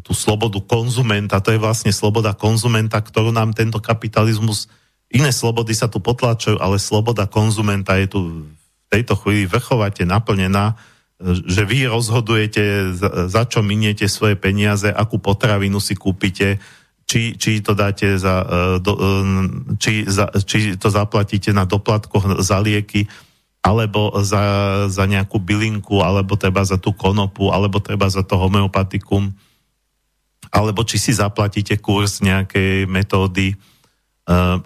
tú slobodu konzumenta. To je vlastne sloboda konzumenta, ktorú nám tento kapitalizmus, iné slobody sa tu potláčajú, ale sloboda konzumenta je tu v tejto chvíli vrchovate naplnená, že vy rozhodujete, za čo miniete svoje peniaze, akú potravinu si kúpite, či, či to dáte za, e, do, e, či, za, či to zaplatíte na doplatkoch za lieky, alebo za, za nejakú bylinku, alebo treba za tú konopu, alebo treba za to homeopatikum, alebo či si zaplatíte kurz nejakej metódy, e,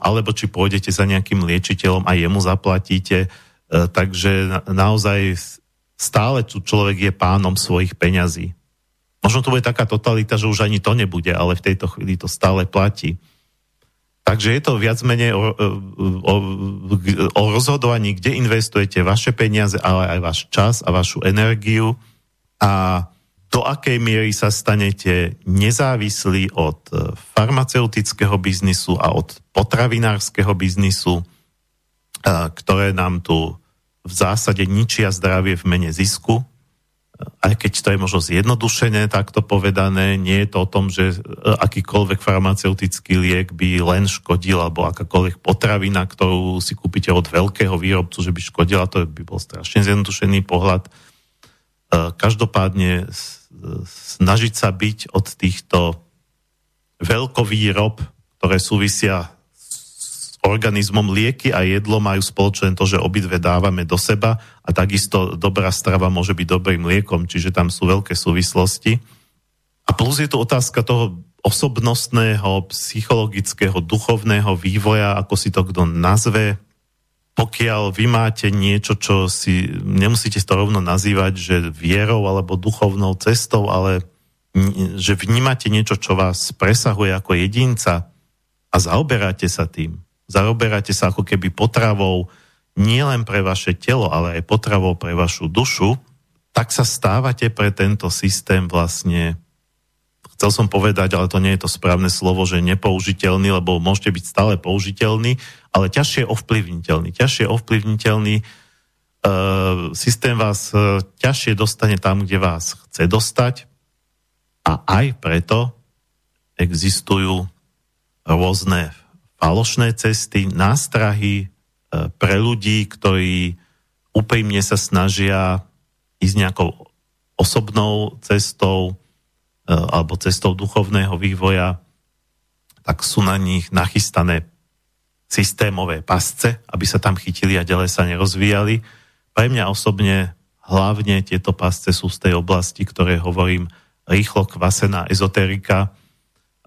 alebo či pôjdete za nejakým liečiteľom a jemu zaplatíte. Takže naozaj stále tu človek je pánom svojich peňazí. Možno to bude taká totalita, že už ani to nebude, ale v tejto chvíli to stále platí. Takže je to viac menej o, o, o rozhodovaní, kde investujete vaše peniaze, ale aj váš čas a vašu energiu. A do akej miery sa stanete nezávislí od e, farmaceutického biznisu a od potravinárskeho biznisu, e, ktoré nám tu v zásade ničia zdravie v mene zisku, aj keď to je možno zjednodušené, takto povedané, nie je to o tom, že e, akýkoľvek farmaceutický liek by len škodil, alebo akákoľvek potravina, ktorú si kúpite od veľkého výrobcu, že by škodila, to by bol strašne zjednodušený pohľad. E, každopádne snažiť sa byť od týchto veľkovýrob, ktoré súvisia organizmom lieky a jedlo majú spoločné to, že obidve dávame do seba a takisto dobrá strava môže byť dobrým liekom, čiže tam sú veľké súvislosti. A plus je tu otázka toho osobnostného, psychologického, duchovného vývoja, ako si to kto nazve. Pokiaľ vy máte niečo, čo si nemusíte to rovno nazývať, že vierou alebo duchovnou cestou, ale že vnímate niečo, čo vás presahuje ako jedinca a zaoberáte sa tým, zaoberáte sa ako keby potravou nielen pre vaše telo, ale aj potravou pre vašu dušu, tak sa stávate pre tento systém vlastne chcel som povedať, ale to nie je to správne slovo, že nepoužiteľný, lebo môžete byť stále použiteľný, ale ťažšie ovplyvniteľný. Ťažšie ovplyvniteľný uh, systém vás uh, ťažšie dostane tam, kde vás chce dostať a aj preto existujú rôzne falošné cesty, nástrahy e, pre ľudí, ktorí úprimne sa snažia ísť nejakou osobnou cestou e, alebo cestou duchovného vývoja, tak sú na nich nachystané systémové pasce, aby sa tam chytili a ďalej sa nerozvíjali. Pre mňa osobne hlavne tieto pasce sú z tej oblasti, ktoré hovorím rýchlo kvasená ezoterika,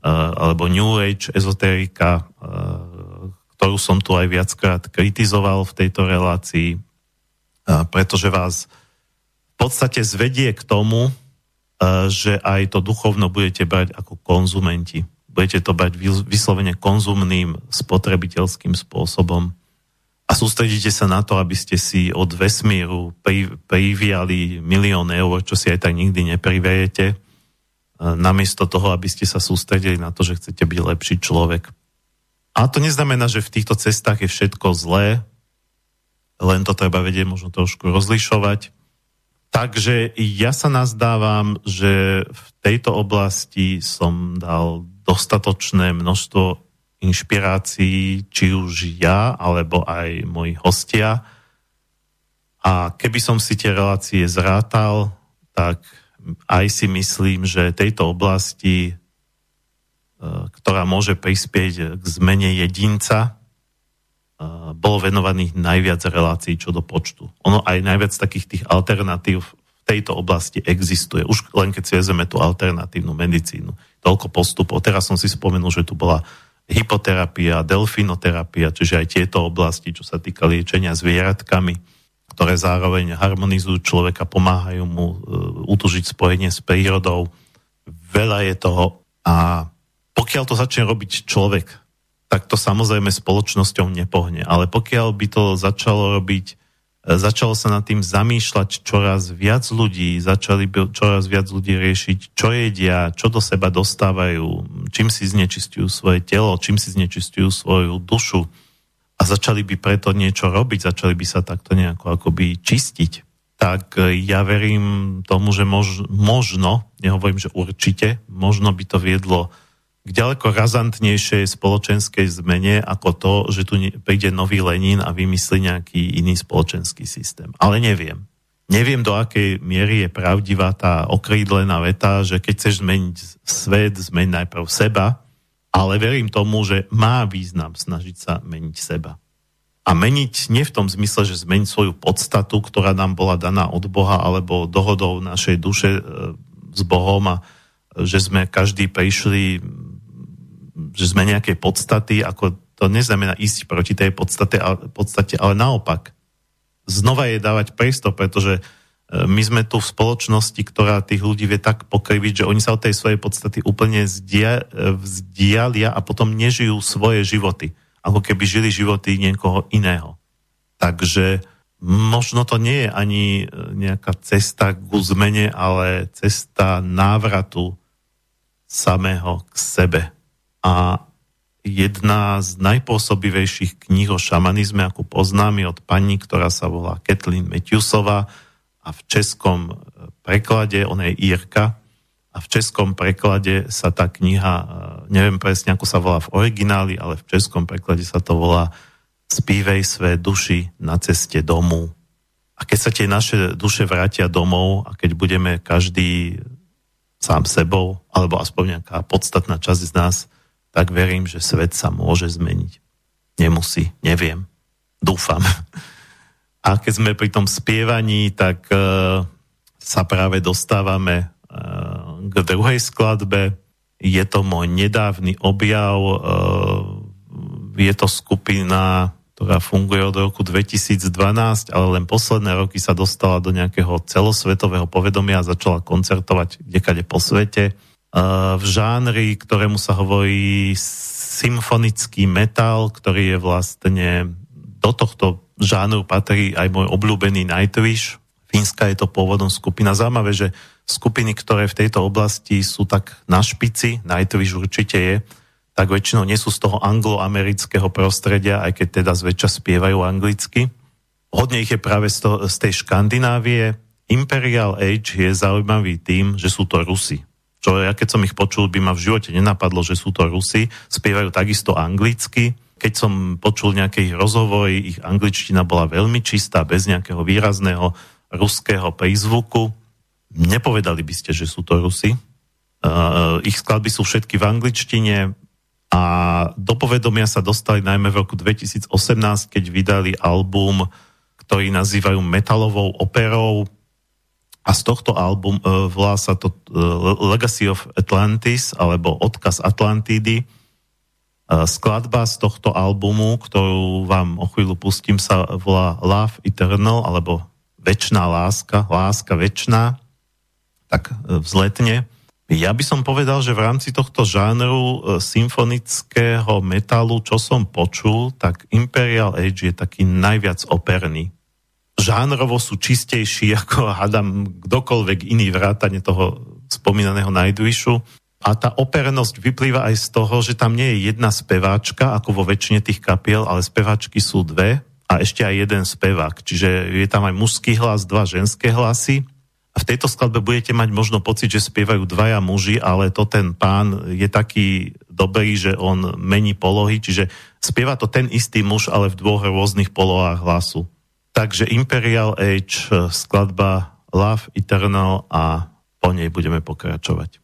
alebo New Age ezoterika, eh, ktorú som tu aj viackrát kritizoval v tejto relácii, eh, pretože vás v podstate zvedie k tomu, že aj to duchovno budete brať ako konzumenti. Budete to brať vyslovene konzumným spotrebiteľským spôsobom. A sústredíte sa na to, aby ste si od vesmíru priviali milión eur, čo si aj tak nikdy neprivejete namiesto toho, aby ste sa sústredili na to, že chcete byť lepší človek. A to neznamená, že v týchto cestách je všetko zlé, len to treba vedieť možno trošku rozlišovať. Takže ja sa nazdávam, že v tejto oblasti som dal dostatočné množstvo inšpirácií, či už ja, alebo aj moji hostia. A keby som si tie relácie zrátal, tak aj si myslím, že tejto oblasti, e, ktorá môže prispieť k zmene jedinca, e, bolo venovaných najviac relácií čo do počtu. Ono aj najviac takých tých alternatív v tejto oblasti existuje. Už len keď si vezeme tú alternatívnu medicínu. Toľko postupov. Teraz som si spomenul, že tu bola hypoterapia, delfinoterapia, čiže aj tieto oblasti, čo sa týka liečenia zvieratkami ktoré zároveň harmonizujú človeka, pomáhajú mu e, utužiť spojenie s prírodou. Veľa je toho a pokiaľ to začne robiť človek, tak to samozrejme spoločnosťou nepohne. Ale pokiaľ by to začalo robiť, e, začalo sa nad tým zamýšľať čoraz viac ľudí, začali by čoraz viac ľudí riešiť, čo jedia, čo do seba dostávajú, čím si znečistujú svoje telo, čím si znečistujú svoju dušu, a začali by preto niečo robiť, začali by sa takto nejako akoby čistiť, tak ja verím tomu, že mož, možno, nehovorím, že určite, možno by to viedlo k ďaleko razantnejšej spoločenskej zmene ako to, že tu príde nový Lenin a vymyslí nejaký iný spoločenský systém. Ale neviem. Neviem, do akej miery je pravdivá tá okrídlená veta, že keď chceš zmeniť svet, zmeň najprv seba, ale verím tomu, že má význam snažiť sa meniť seba. A meniť nie v tom zmysle, že zmeniť svoju podstatu, ktorá nám bola daná od Boha alebo dohodou našej duše e, s Bohom a že sme každý prišli že sme nejakej podstaty, ako to neznamená ísť proti tej podstate, podstate, ale naopak. Znova je dávať priestor, pretože e, my sme tu v spoločnosti, ktorá tých ľudí vie tak pokriviť, že oni sa od tej svojej podstaty úplne vzdia, vzdialia a potom nežijú svoje životy. Ako keby žili životy niekoho iného. Takže možno to nie je ani e, nejaká cesta k zmene, ale cesta návratu samého k sebe a jedna z najpôsobivejších kníh o šamanizme, ako poznám, je od pani, ktorá sa volá Kathleen Matthewsová a v českom e, preklade, ona je Írka, a v českom preklade sa tá kniha, e, neviem presne, ako sa volá v origináli, ale v českom preklade sa to volá Spívej své duši na ceste domu. A keď sa tie naše duše vrátia domov a keď budeme každý sám sebou, alebo aspoň nejaká podstatná časť z nás tak verím, že svet sa môže zmeniť. Nemusí, neviem. Dúfam. [laughs] A keď sme pri tom spievaní, tak uh, sa práve dostávame uh, k druhej skladbe. Je to môj nedávny objav. Uh, je to skupina, ktorá funguje od roku 2012, ale len posledné roky sa dostala do nejakého celosvetového povedomia a začala koncertovať kdekade po svete v žánri, ktorému sa hovorí symfonický metal, ktorý je vlastne do tohto žánru patrí aj môj obľúbený Nightwish. Fínska je to pôvodom skupina. Zaujímavé, že skupiny, ktoré v tejto oblasti sú tak na špici, Nightwish určite je, tak väčšinou nie sú z toho angloamerického prostredia, aj keď teda zväčša spievajú anglicky. Hodne ich je práve z, to, z tej Škandinávie. Imperial Age je zaujímavý tým, že sú to Rusy čo ja keď som ich počul, by ma v živote nenapadlo, že sú to Rusi, spievajú takisto anglicky. Keď som počul nejaké ich rozhovory, ich angličtina bola veľmi čistá, bez nejakého výrazného ruského prízvuku. Nepovedali by ste, že sú to Rusi. Uh, ich skladby sú všetky v angličtine a do povedomia sa dostali najmä v roku 2018, keď vydali album, ktorý nazývajú metalovou operou a z tohto album uh, volá sa to uh, Legacy of Atlantis alebo Odkaz Atlantidy. Uh, skladba z tohto albumu, ktorú vám o chvíľu pustím, sa volá Love Eternal alebo Večná láska, láska večná, tak uh, vzletne. Ja by som povedal, že v rámci tohto žánru uh, symfonického metalu, čo som počul, tak Imperial Age je taký najviac operný žánrovo sú čistejší [laughs] ako hadam kdokoľvek iný vrátane toho spomínaného Nightwishu. A tá opernosť vyplýva aj z toho, že tam nie je jedna speváčka, ako vo väčšine tých kapiel, ale speváčky sú dve a ešte aj jeden spevák. Čiže je tam aj mužský hlas, dva ženské hlasy. A v tejto skladbe budete mať možno pocit, že spievajú dvaja muži, ale to ten pán je taký dobrý, že on mení polohy, čiže spieva to ten istý muž, ale v dvoch rôznych polohách hlasu. Takže Imperial Age, skladba Love Eternal a po nej budeme pokračovať.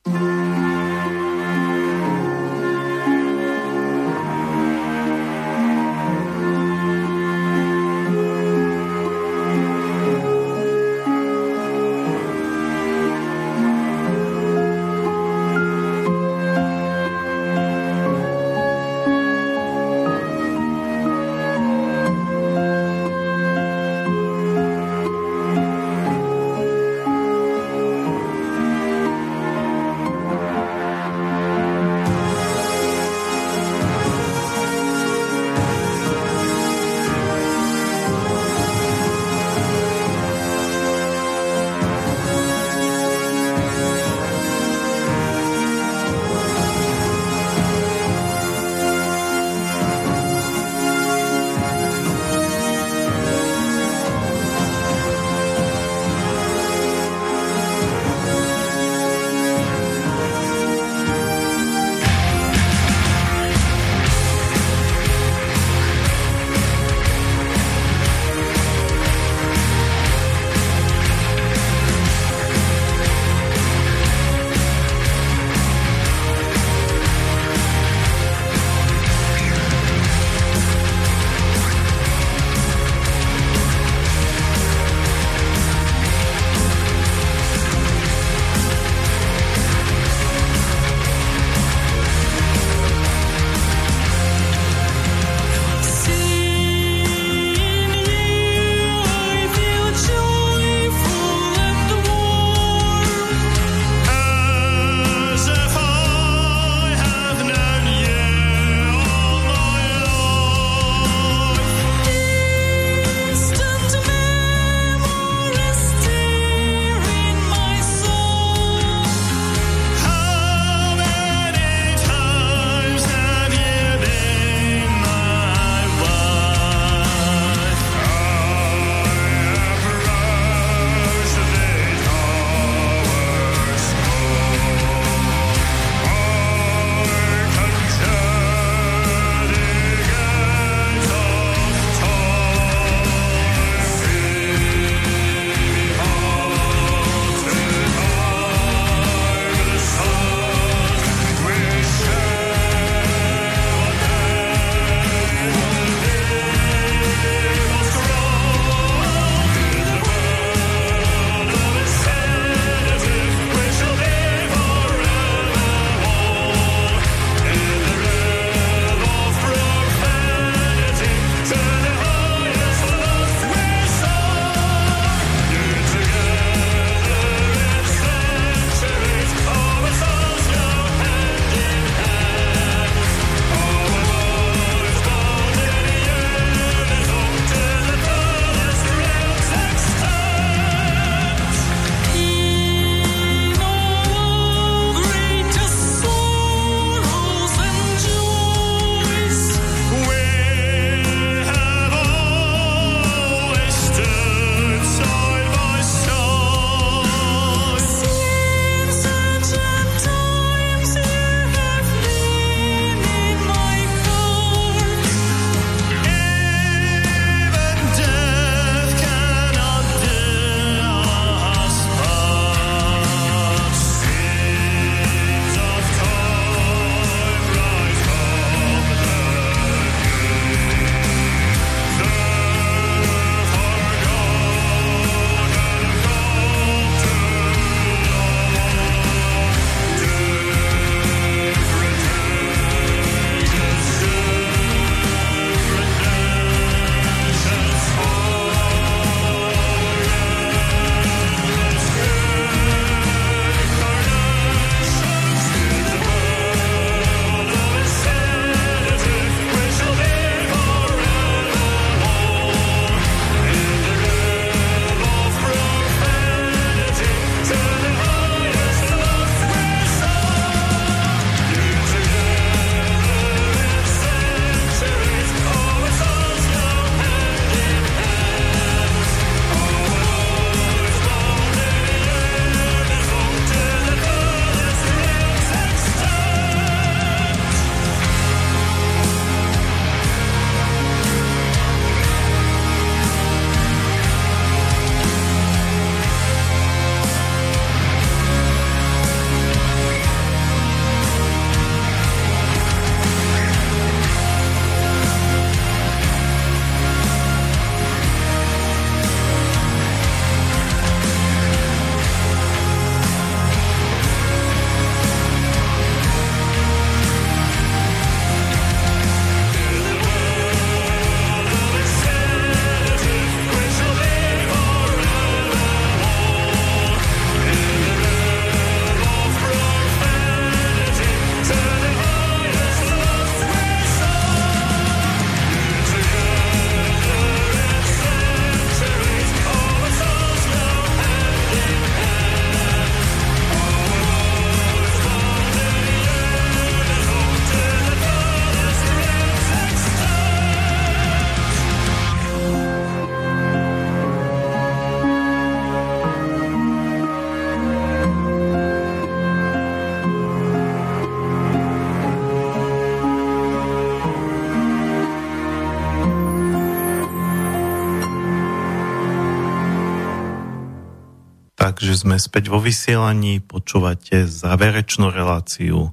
Takže sme späť vo vysielaní, počúvate záverečnú reláciu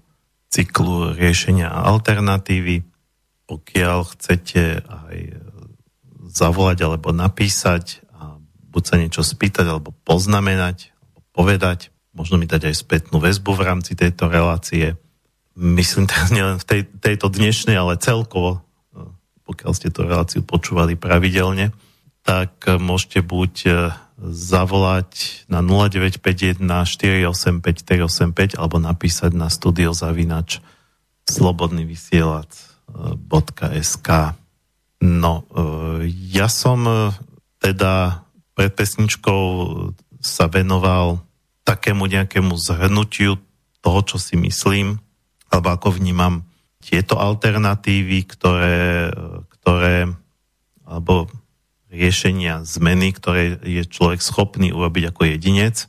cyklu riešenia alternatívy. Pokiaľ chcete aj zavolať alebo napísať a buď sa niečo spýtať alebo poznamenať, alebo povedať, možno mi dať aj spätnú väzbu v rámci tejto relácie. Myslím teraz nielen v tej, tejto dnešnej, ale celkovo, pokiaľ ste tú reláciu počúvali pravidelne, tak môžete buď zavolať na 0951 485 385 alebo napísať na studiozavinač slobodnyvysielac.sk No, e, ja som e, teda pred pesničkou sa venoval takému nejakému zhrnutiu toho, čo si myslím, alebo ako vnímam tieto alternatívy, ktoré, e, ktoré alebo riešenia zmeny, ktoré je človek schopný urobiť ako jedinec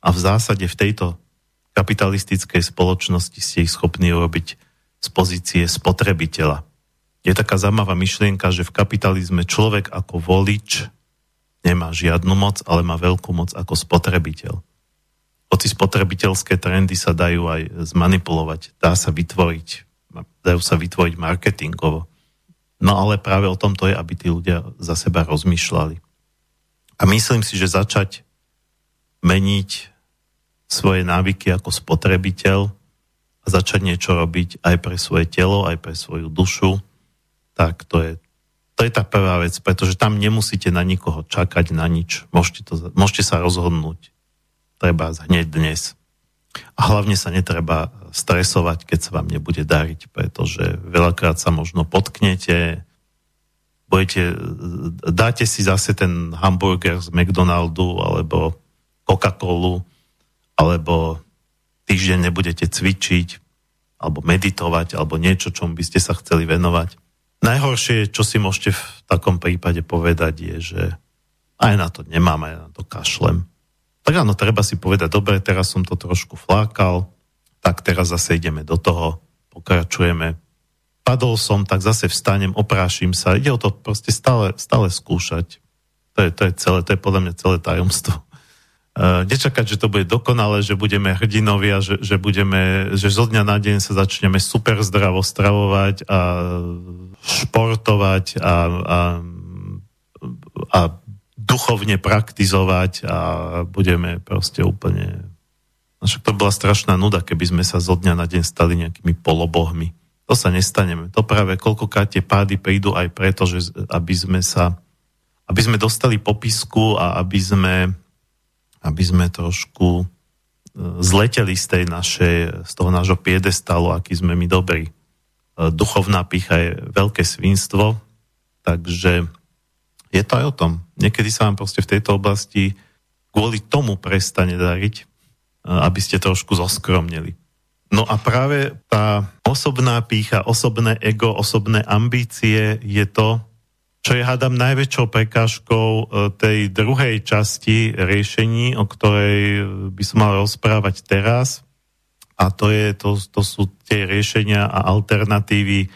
a v zásade v tejto kapitalistickej spoločnosti ste ich schopní urobiť z pozície spotrebiteľa. Je taká zaujímavá myšlienka, že v kapitalizme človek ako volič nemá žiadnu moc, ale má veľkú moc ako spotrebiteľ. Hoci spotrebiteľské trendy sa dajú aj zmanipulovať, dá sa vytvoriť, dajú sa vytvoriť marketingovo No ale práve o tom to je, aby tí ľudia za seba rozmýšľali. A myslím si, že začať meniť svoje návyky ako spotrebiteľ a začať niečo robiť aj pre svoje telo, aj pre svoju dušu, tak to je, to je tá prvá vec, pretože tam nemusíte na nikoho čakať, na nič. Môžete, to, môžete sa rozhodnúť. Treba hneď dnes. A hlavne sa netreba stresovať, keď sa vám nebude dariť, pretože veľakrát sa možno potknete, budete, dáte si zase ten hamburger z McDonaldu alebo Coca-Colu, alebo týždeň nebudete cvičiť, alebo meditovať, alebo niečo, čom by ste sa chceli venovať. Najhoršie, čo si môžete v takom prípade povedať, je, že aj na to nemám, aj na to kašlem tak áno, treba si povedať, dobre, teraz som to trošku flákal, tak teraz zase ideme do toho, pokračujeme. Padol som, tak zase vstanem, oprášim sa. Ide o to proste stále, stále skúšať. To je, to je celé, to je podľa mňa celé tajomstvo. Uh, [laughs] nečakať, že to bude dokonalé, že budeme hrdinovia, že, že, budeme, že zo dňa na deň sa začneme super zdravo stravovať a športovať a, a, a duchovne praktizovať a budeme proste úplne... No však to bola strašná nuda, keby sme sa zo dňa na deň stali nejakými polobohmi. To sa nestaneme. To práve koľkokrát tie pády prídu aj preto, že aby sme sa aby sme dostali popisku a aby sme, aby sme trošku e, zleteli z tej našej, z toho nášho piedestalu, aký sme my dobrí. E, duchovná pícha je veľké svinstvo, takže je to aj o tom. Niekedy sa vám proste v tejto oblasti kvôli tomu prestane dariť, aby ste trošku zoskromnili. No a práve tá osobná pícha, osobné ego, osobné ambície je to, čo je, hádam, najväčšou prekážkou e, tej druhej časti riešení, o ktorej by som mal rozprávať teraz. A to, je, to, to sú tie riešenia a alternatívy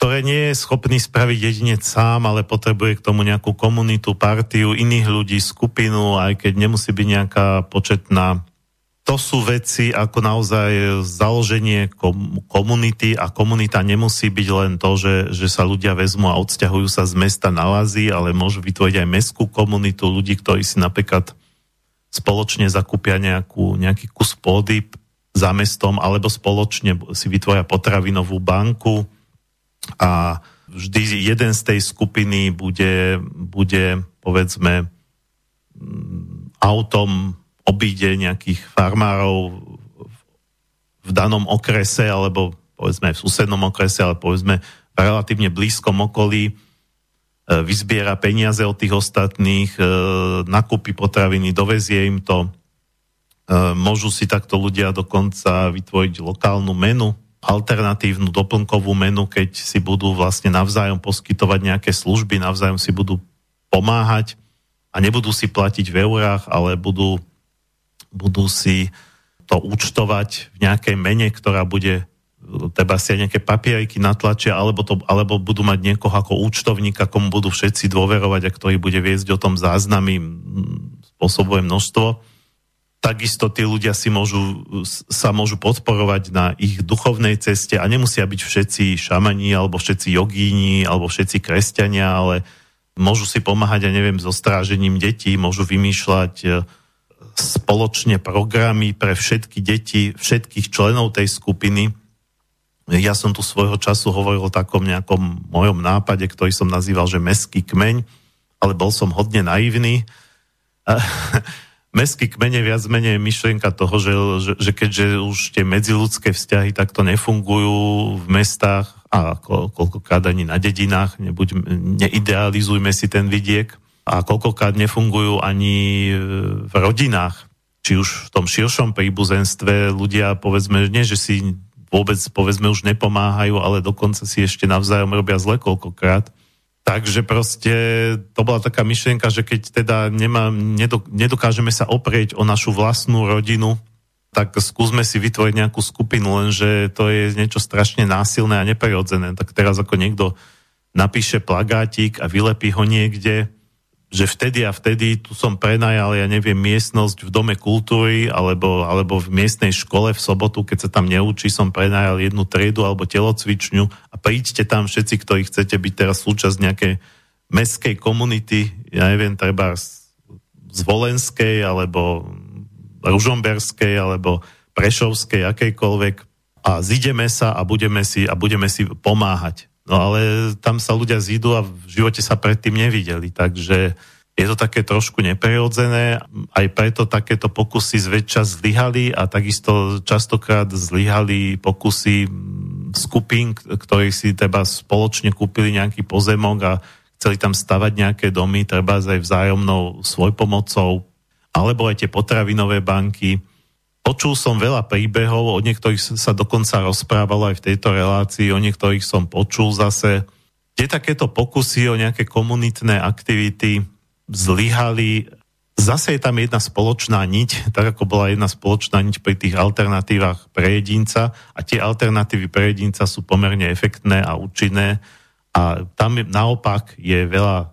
ktoré nie je schopný spraviť jedinec sám, ale potrebuje k tomu nejakú komunitu, partiu, iných ľudí, skupinu, aj keď nemusí byť nejaká početná. To sú veci ako naozaj založenie komunity a komunita nemusí byť len to, že, že sa ľudia vezmú a odsťahujú sa z mesta na lazy, ale môžu vytvoriť aj mestskú komunitu ľudí, ktorí si napríklad spoločne zakúpia nejakú, nejaký kus pôdy za mestom alebo spoločne si vytvoria potravinovú banku, a vždy jeden z tej skupiny bude, bude povedzme mm, autom obíde nejakých farmárov v danom okrese alebo povedzme v susednom okrese, ale povedzme v relatívne blízkom okolí e, vyzbiera peniaze od tých ostatných, e, nakúpi potraviny, dovezie im to. E, môžu si takto ľudia dokonca vytvoriť lokálnu menu, alternatívnu doplnkovú menu, keď si budú vlastne navzájom poskytovať nejaké služby, navzájom si budú pomáhať a nebudú si platiť v eurách, ale budú, budú si to účtovať v nejakej mene, ktorá bude treba si aj nejaké papieriky natlačia, alebo, to, alebo budú mať niekoho ako účtovníka, komu budú všetci dôverovať a ktorý bude viesť o tom záznamy, spôsobuje množstvo. Takisto tí ľudia si môžu, sa môžu podporovať na ich duchovnej ceste a nemusia byť všetci šamani alebo všetci jogíni alebo všetci kresťania, ale môžu si pomáhať, ja neviem, so strážením detí, môžu vymýšľať e, spoločne programy pre všetky deti, všetkých členov tej skupiny. Ja som tu svojho času hovoril o takom nejakom mojom nápade, ktorý som nazýval, že meský kmeň, ale bol som hodne naivný. [laughs] mestský kmene viac menej myšlienka toho, že, že, že keďže už tie medziludské vzťahy takto nefungujú v mestách a ko, koľkokrát ani na dedinách, nebuď, neidealizujme si ten vidiek, a koľkokrát nefungujú ani v rodinách, či už v tom širšom príbuzenstve ľudia, povedzme, nie, že si vôbec, povedzme, už nepomáhajú, ale dokonca si ešte navzájom robia zle koľkokrát, Takže proste to bola taká myšlienka, že keď teda nemá, nedokážeme sa oprieť o našu vlastnú rodinu, tak skúsme si vytvoriť nejakú skupinu, lenže to je niečo strašne násilné a neprirodzené. Tak teraz ako niekto napíše plagátik a vylepí ho niekde, že vtedy a vtedy tu som prenajal, ja neviem, miestnosť v Dome kultúry alebo, alebo v miestnej škole v sobotu, keď sa tam neučí, som prenajal jednu triedu alebo telocvičňu a príďte tam všetci, ktorí chcete byť teraz súčasť nejakej mestskej komunity, ja neviem, treba z Volenskej alebo Ružomberskej alebo Prešovskej, akejkoľvek a zideme sa a budeme si, a budeme si pomáhať. No ale tam sa ľudia zídu a v živote sa predtým nevideli, takže je to také trošku neprirodzené, aj preto takéto pokusy zväčša zlyhali a takisto častokrát zlyhali pokusy skupín, ktorí si teda spoločne kúpili nejaký pozemok a chceli tam stavať nejaké domy, treba aj vzájomnou svojpomocou, alebo aj tie potravinové banky. Počul som veľa príbehov, o niektorých sa dokonca rozprávalo aj v tejto relácii, o niektorých som počul zase, kde takéto pokusy o nejaké komunitné aktivity zlyhali. Zase je tam jedna spoločná niť, tak ako bola jedna spoločná niť pri tých alternatívach pre jedinca a tie alternatívy pre jedinca sú pomerne efektné a účinné a tam naopak je veľa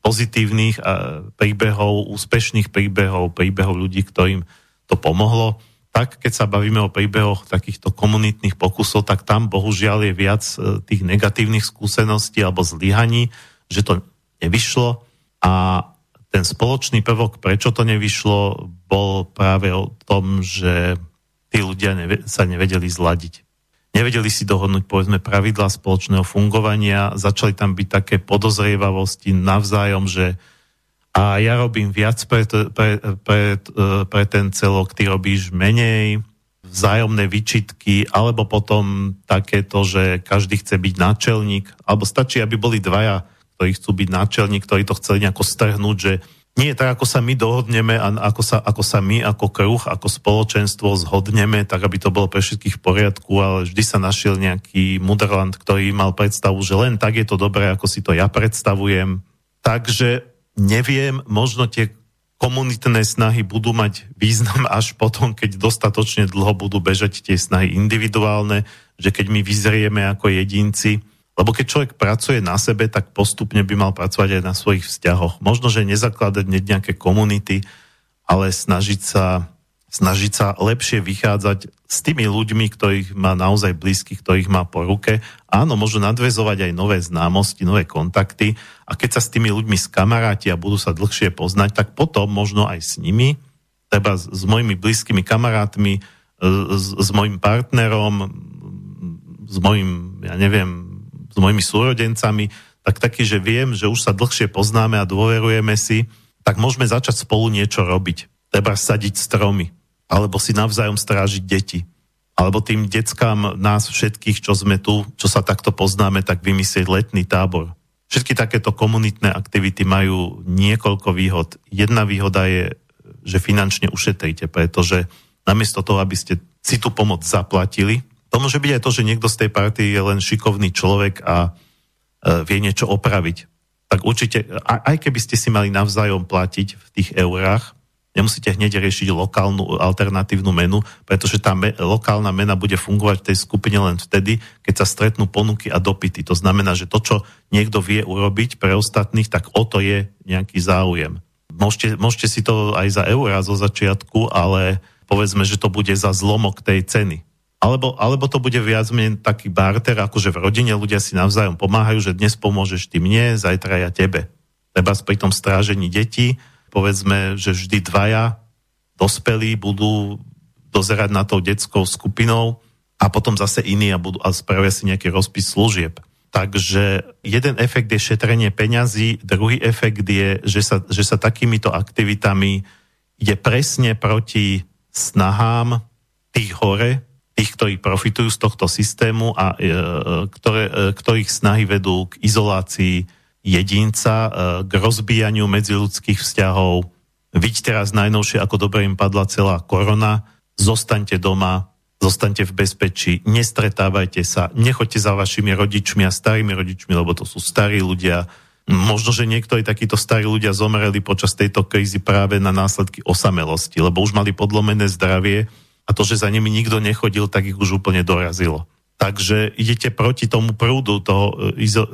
pozitívnych príbehov, úspešných príbehov, príbehov ľudí, ktorým to pomohlo. Tak, keď sa bavíme o príbehoch takýchto komunitných pokusov, tak tam bohužiaľ je viac e, tých negatívnych skúseností alebo zlyhaní, že to nevyšlo a ten spoločný prvok, prečo to nevyšlo, bol práve o tom, že tí ľudia sa nevedeli zladiť. Nevedeli si dohodnúť, povedzme, pravidlá spoločného fungovania, začali tam byť také podozrievavosti navzájom, že a ja robím viac pre, pre, pre, pre ten celok, ty robíš menej, vzájomné výčitky, alebo potom takéto, že každý chce byť náčelník, alebo stačí, aby boli dvaja, ktorí chcú byť náčelník, ktorí to chceli nejako strhnúť, že nie tak, ako sa my dohodneme a ako sa, ako sa my ako kruh, ako spoločenstvo zhodneme, tak aby to bolo pre všetkých v poriadku, ale vždy sa našiel nejaký mudrland, ktorý mal predstavu, že len tak je to dobré, ako si to ja predstavujem. Takže neviem, možno tie komunitné snahy budú mať význam až potom, keď dostatočne dlho budú bežať tie snahy individuálne, že keď my vyzrieme ako jedinci, lebo keď človek pracuje na sebe, tak postupne by mal pracovať aj na svojich vzťahoch. Možno, že nezakladať nejaké komunity, ale snažiť sa snažiť sa lepšie vychádzať s tými ľuďmi, ktorých má naozaj blízkych, ktorých má po ruke. Áno, môžu nadvezovať aj nové známosti, nové kontakty a keď sa s tými ľuďmi skamaráti a budú sa dlhšie poznať, tak potom možno aj s nimi, treba s, s mojimi blízkymi kamarátmi, e, s, s mojim partnerom, s mojim, ja neviem, s mojimi súrodencami, tak taký, že viem, že už sa dlhšie poznáme a dôverujeme si, tak môžeme začať spolu niečo robiť treba sadiť stromy, alebo si navzájom strážiť deti, alebo tým deckám nás všetkých, čo sme tu, čo sa takto poznáme, tak vymyslieť letný tábor. Všetky takéto komunitné aktivity majú niekoľko výhod. Jedna výhoda je, že finančne ušetríte, pretože namiesto toho, aby ste si tú pomoc zaplatili, to môže byť aj to, že niekto z tej party je len šikovný človek a e, vie niečo opraviť. Tak určite, aj keby ste si mali navzájom platiť v tých eurách, nemusíte hneď riešiť lokálnu alternatívnu menu, pretože tá me, lokálna mena bude fungovať v tej skupine len vtedy, keď sa stretnú ponuky a dopity. To znamená, že to, čo niekto vie urobiť pre ostatných, tak o to je nejaký záujem. môžete, môžete si to aj za eurá zo začiatku, ale povedzme, že to bude za zlomok tej ceny. Alebo, alebo to bude viac menej taký barter, akože v rodine ľudia si navzájom pomáhajú, že dnes pomôžeš ty mne, zajtra ja tebe. Treba pri tom strážení detí, povedzme, že vždy dvaja dospelí budú dozerať na tou detskou skupinou a potom zase iní a, budú, a spravia si nejaký rozpis služieb. Takže jeden efekt je šetrenie peňazí, druhý efekt je, že sa, že sa takýmito aktivitami ide presne proti snahám tých hore, tých, ktorí profitujú z tohto systému a e, ktoré, e, ktorých snahy vedú k izolácii jedinca, e, k rozbíjaniu medziludských vzťahov. Vidíte teraz najnovšie, ako dobre im padla celá korona. Zostaňte doma, zostaňte v bezpečí, nestretávajte sa, nechoďte za vašimi rodičmi a starými rodičmi, lebo to sú starí ľudia. Možno, že niektorí takíto starí ľudia zomreli počas tejto krízy práve na následky osamelosti, lebo už mali podlomené zdravie a to, že za nimi nikto nechodil, tak ich už úplne dorazilo. Takže idete proti tomu prúdu, toho, e, izo, e,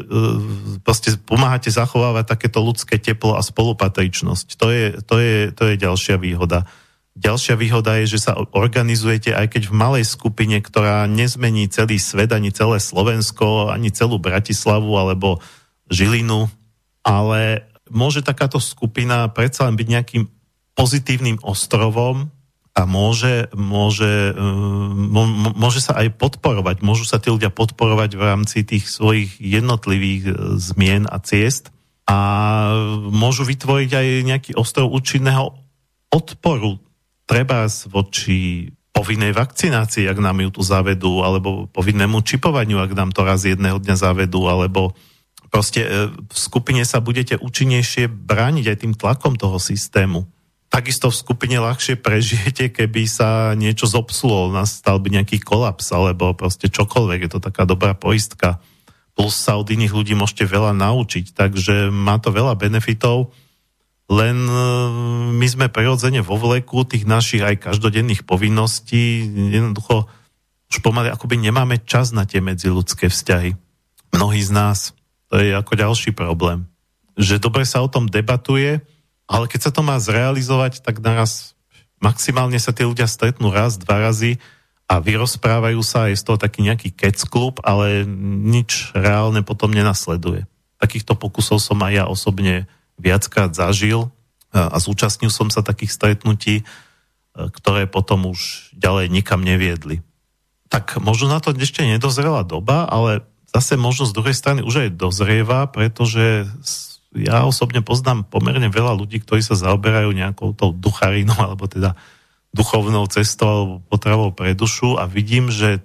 proste pomáhate zachovávať takéto ľudské teplo a spolupatričnosť. To je, to je, to je ďalšia výhoda. Ďalšia výhoda je, že sa organizujete, aj keď v malej skupine, ktorá nezmení celý svet, ani celé Slovensko, ani celú Bratislavu alebo Žilinu, ale môže takáto skupina predsa len byť nejakým pozitívnym ostrovom a môže, môže, môže sa aj podporovať. Môžu sa tí ľudia podporovať v rámci tých svojich jednotlivých e, zmien a ciest a môžu vytvoriť aj nejaký ostrov účinného odporu treba voči povinnej vakcinácii, ak nám ju tu zavedú, alebo povinnému čipovaniu, ak nám to raz jedného dňa zavedú, alebo proste e, v skupine sa budete účinnejšie brániť aj tým tlakom toho systému. Takisto v skupine ľahšie prežijete, keby sa niečo zopsulo, nastal by nejaký kolaps, alebo proste čokoľvek, je to taká dobrá poistka. Plus sa od iných ľudí môžete veľa naučiť, takže má to veľa benefitov len e, my sme prirodzene vo vleku tých našich aj každodenných povinností, jednoducho už pomaly akoby nemáme čas na tie medziludské vzťahy. Mnohí z nás, to je ako ďalší problém. Že dobre sa o tom debatuje, ale keď sa to má zrealizovať, tak naraz maximálne sa tí ľudia stretnú raz, dva razy a vyrozprávajú sa, je z toho taký nejaký kec klub, ale nič reálne potom nenasleduje. Takýchto pokusov som aj ja osobne viackrát zažil a zúčastnil som sa takých stretnutí, e, ktoré potom už ďalej nikam neviedli. Tak možno na to ešte nedozrela doba, ale zase možno z druhej strany už aj dozrieva, pretože ja osobne poznám pomerne veľa ľudí, ktorí sa zaoberajú nejakou tou ducharinou, [laughs] alebo teda duchovnou cestou alebo potravou pre dušu a vidím, že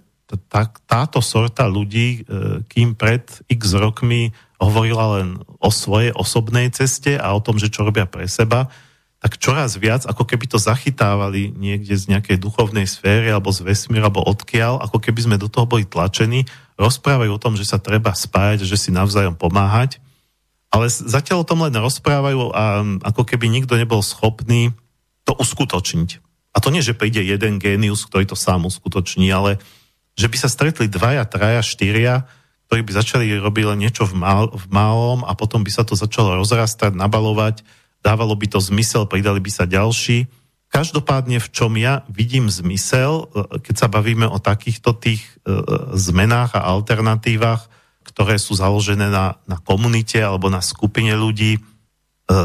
tá, táto sorta ľudí, e, kým pred x rokmi hovorila len o svojej osobnej ceste a o tom, že čo robia pre seba, tak čoraz viac, ako keby to zachytávali niekde z nejakej duchovnej sféry alebo z vesmíra alebo odkiaľ, ako keby sme do toho boli tlačení, rozprávajú o tom, že sa treba spájať, že si navzájom pomáhať, ale zatiaľ o tom len rozprávajú a ako keby nikto nebol schopný to uskutočniť. A to nie, že príde jeden génius, ktorý to sám uskutoční, ale že by sa stretli dvaja, traja, štyria ktorí by začali robiť len niečo v, mal, v malom a potom by sa to začalo rozrastať, nabalovať, dávalo by to zmysel, pridali by sa ďalší. Každopádne, v čom ja vidím zmysel, e, keď sa bavíme o takýchto tých e, zmenách a alternatívach, ktoré sú založené na, na komunite alebo na skupine ľudí, e,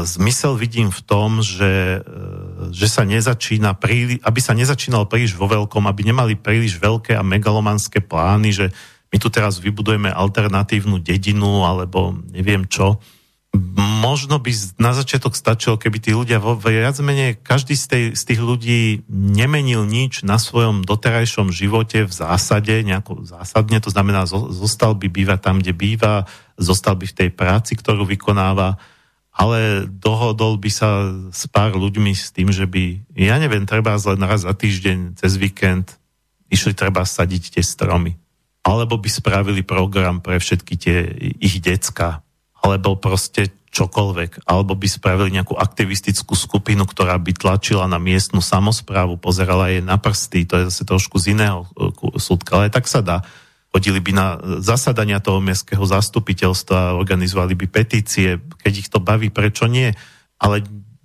zmysel vidím v tom, že, že sa nezačína príli, aby sa nezačínal príliš vo veľkom, aby nemali príliš veľké a megalomanské plány, že my tu teraz vybudujeme alternatívnu dedinu alebo neviem čo. Možno by na začiatok stačilo, keby tí ľudia vo viac menej, každý z, tej, z tých ľudí nemenil nič na svojom doterajšom živote v zásade, nejako zásadne, to znamená, zostal by bývať tam, kde býva, zostal by v tej práci, ktorú vykonáva, ale dohodol by sa s pár ľuďmi s tým, že by, ja neviem, treba len raz za týždeň, cez víkend, išli treba sadiť tie stromy alebo by spravili program pre všetky tie ich decka, alebo proste čokoľvek, alebo by spravili nejakú aktivistickú skupinu, ktorá by tlačila na miestnu samozprávu, pozerala jej na prsty, to je zase trošku z iného e, súdka, ale tak sa dá. Chodili by na zasadania toho mestského zastupiteľstva, organizovali by petície, keď ich to baví, prečo nie? Ale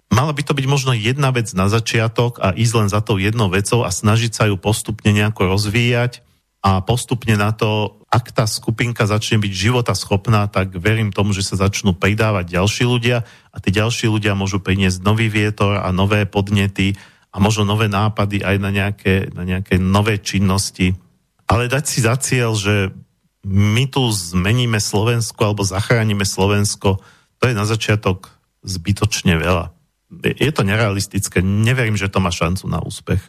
Mala by to byť možno jedna vec na začiatok a ísť len za tou jednou vecou a snažiť sa ju postupne nejako rozvíjať a postupne na to, ak tá skupinka začne byť života schopná, tak verím tomu, že sa začnú pridávať ďalší ľudia a tí ďalší ľudia môžu priniesť nový vietor a nové podnety a možno nové nápady aj na nejaké, na nejaké nové činnosti. Ale dať si za cieľ, že my tu zmeníme Slovensko alebo zachránime Slovensko, to je na začiatok zbytočne veľa je to nerealistické, neverím, že to má šancu na úspech.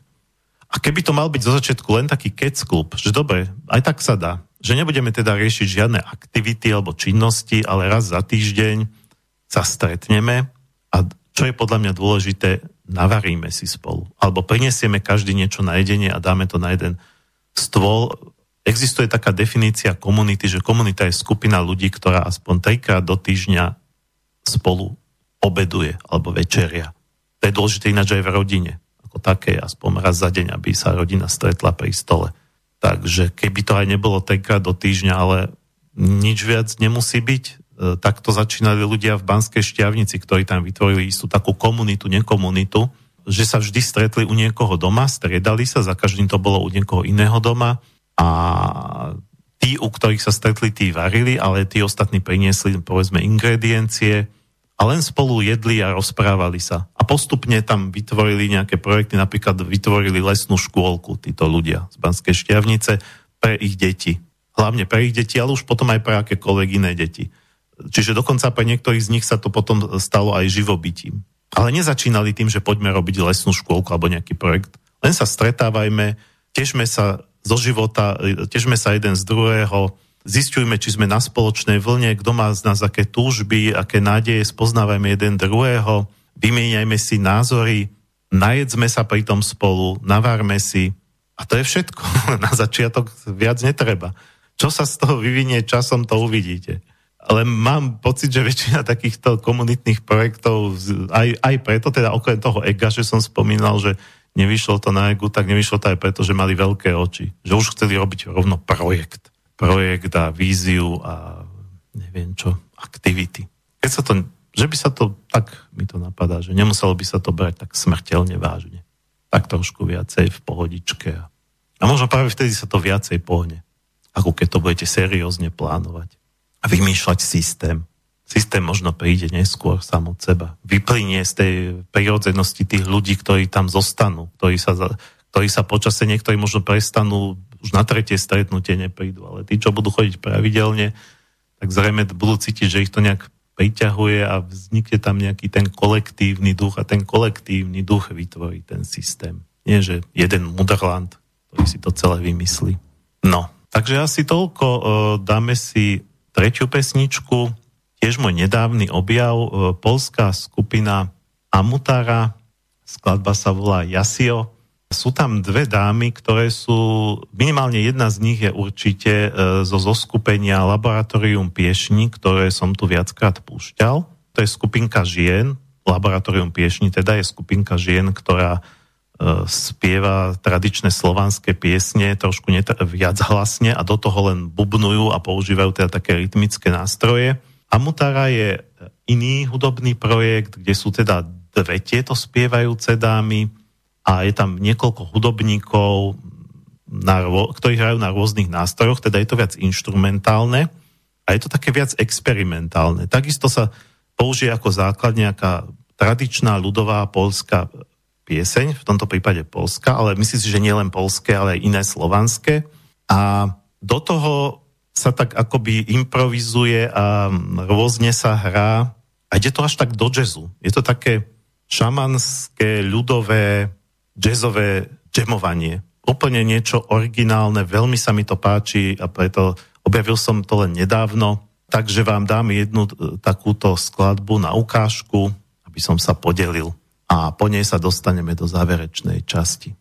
A keby to mal byť zo začiatku len taký kec klub, že dobre, aj tak sa dá, že nebudeme teda riešiť žiadne aktivity alebo činnosti, ale raz za týždeň sa stretneme a čo je podľa mňa dôležité, navaríme si spolu. Alebo prinesieme každý niečo na jedenie a dáme to na jeden stôl. Existuje taká definícia komunity, že komunita je skupina ľudí, ktorá aspoň trikrát do týždňa spolu obeduje alebo večeria. To je dôležité ináč aj v rodine, ako také, aspoň raz za deň, aby sa rodina stretla pri stole. Takže keby to aj nebolo tenkrát do týždňa, ale nič viac nemusí byť, e, takto začínali ľudia v Banskej šťavnici, ktorí tam vytvorili istú takú komunitu, nekomunitu, že sa vždy stretli u niekoho doma, striedali sa, za každým to bolo u niekoho iného doma. A tí, u ktorých sa stretli, tí varili, ale tí ostatní priniesli, povedzme, ingrediencie, a len spolu jedli a rozprávali sa. A postupne tam vytvorili nejaké projekty, napríklad vytvorili lesnú škôlku títo ľudia z Banskej šťavnice pre ich deti. Hlavne pre ich deti, ale už potom aj pre akékoľvek iné deti. Čiže dokonca pre niektorých z nich sa to potom stalo aj živobytím. Ale nezačínali tým, že poďme robiť lesnú škôlku alebo nejaký projekt. Len sa stretávajme, tešme sa zo života, tešme sa jeden z druhého, zistujme, či sme na spoločnej vlne, kto má z nás aké túžby, aké nádeje, spoznávajme jeden druhého, vymieňajme si názory, najedzme sa pri tom spolu, navárme si a to je všetko. [laughs] Na začiatok viac netreba. Čo sa z toho vyvinie časom, to uvidíte. Ale mám pocit, že väčšina takýchto komunitných projektov, aj, aj preto, teda okrem toho ega, že som spomínal, že nevyšlo to na egu, tak nevyšlo to aj preto, že mali veľké oči. Že už chceli robiť rovno projekt projekt a víziu a neviem čo, aktivity. Keď sa to, že by sa to, tak mi to napadá, že nemuselo by sa to brať tak smrteľne vážne. Tak trošku viacej v pohodičke. A, možno práve vtedy sa to viacej pohne. Ako keď to budete seriózne plánovať. A vymýšľať systém. Systém možno príde neskôr sám od seba. Vyplynie z tej prirodzenosti tých ľudí, ktorí tam zostanú, ktorí sa, ktorí sa počase niektorí možno prestanú už na tretie stretnutie neprídu, ale tí, čo budú chodiť pravidelne, tak zrejme budú cítiť, že ich to nejak priťahuje a vznikne tam nejaký ten kolektívny duch a ten kolektívny duch vytvorí ten systém. Nie, že jeden mudrland, ktorý si to celé vymyslí. No, takže asi toľko. E, dáme si tretiu pesničku, tiež môj nedávny objav, e, polská skupina Amutara, skladba sa volá Jasio sú tam dve dámy, ktoré sú, minimálne jedna z nich je určite e, zo zoskupenia Laboratorium Piešni, ktoré som tu viackrát púšťal. To je skupinka žien, Laboratorium Piešni teda je skupinka žien, ktorá e, spieva tradičné slovanské piesne, trošku net- viac hlasne a do toho len bubnujú a používajú teda také rytmické nástroje. Amutara je iný hudobný projekt, kde sú teda dve tieto spievajúce dámy a je tam niekoľko hudobníkov, na, ktorí hrajú na rôznych nástrojoch, teda je to viac inštrumentálne a je to také viac experimentálne. Takisto sa použije ako základ nejaká tradičná ľudová polská pieseň, v tomto prípade polská, ale myslím si, že nie len polské, ale aj iné slovanské. A do toho sa tak akoby improvizuje a rôzne sa hrá a ide to až tak do jazzu. Je to také šamanské, ľudové, jazzové jamovanie. Úplne niečo originálne, veľmi sa mi to páči a preto objavil som to len nedávno, takže vám dám jednu e, takúto skladbu na ukážku, aby som sa podelil a po nej sa dostaneme do záverečnej časti.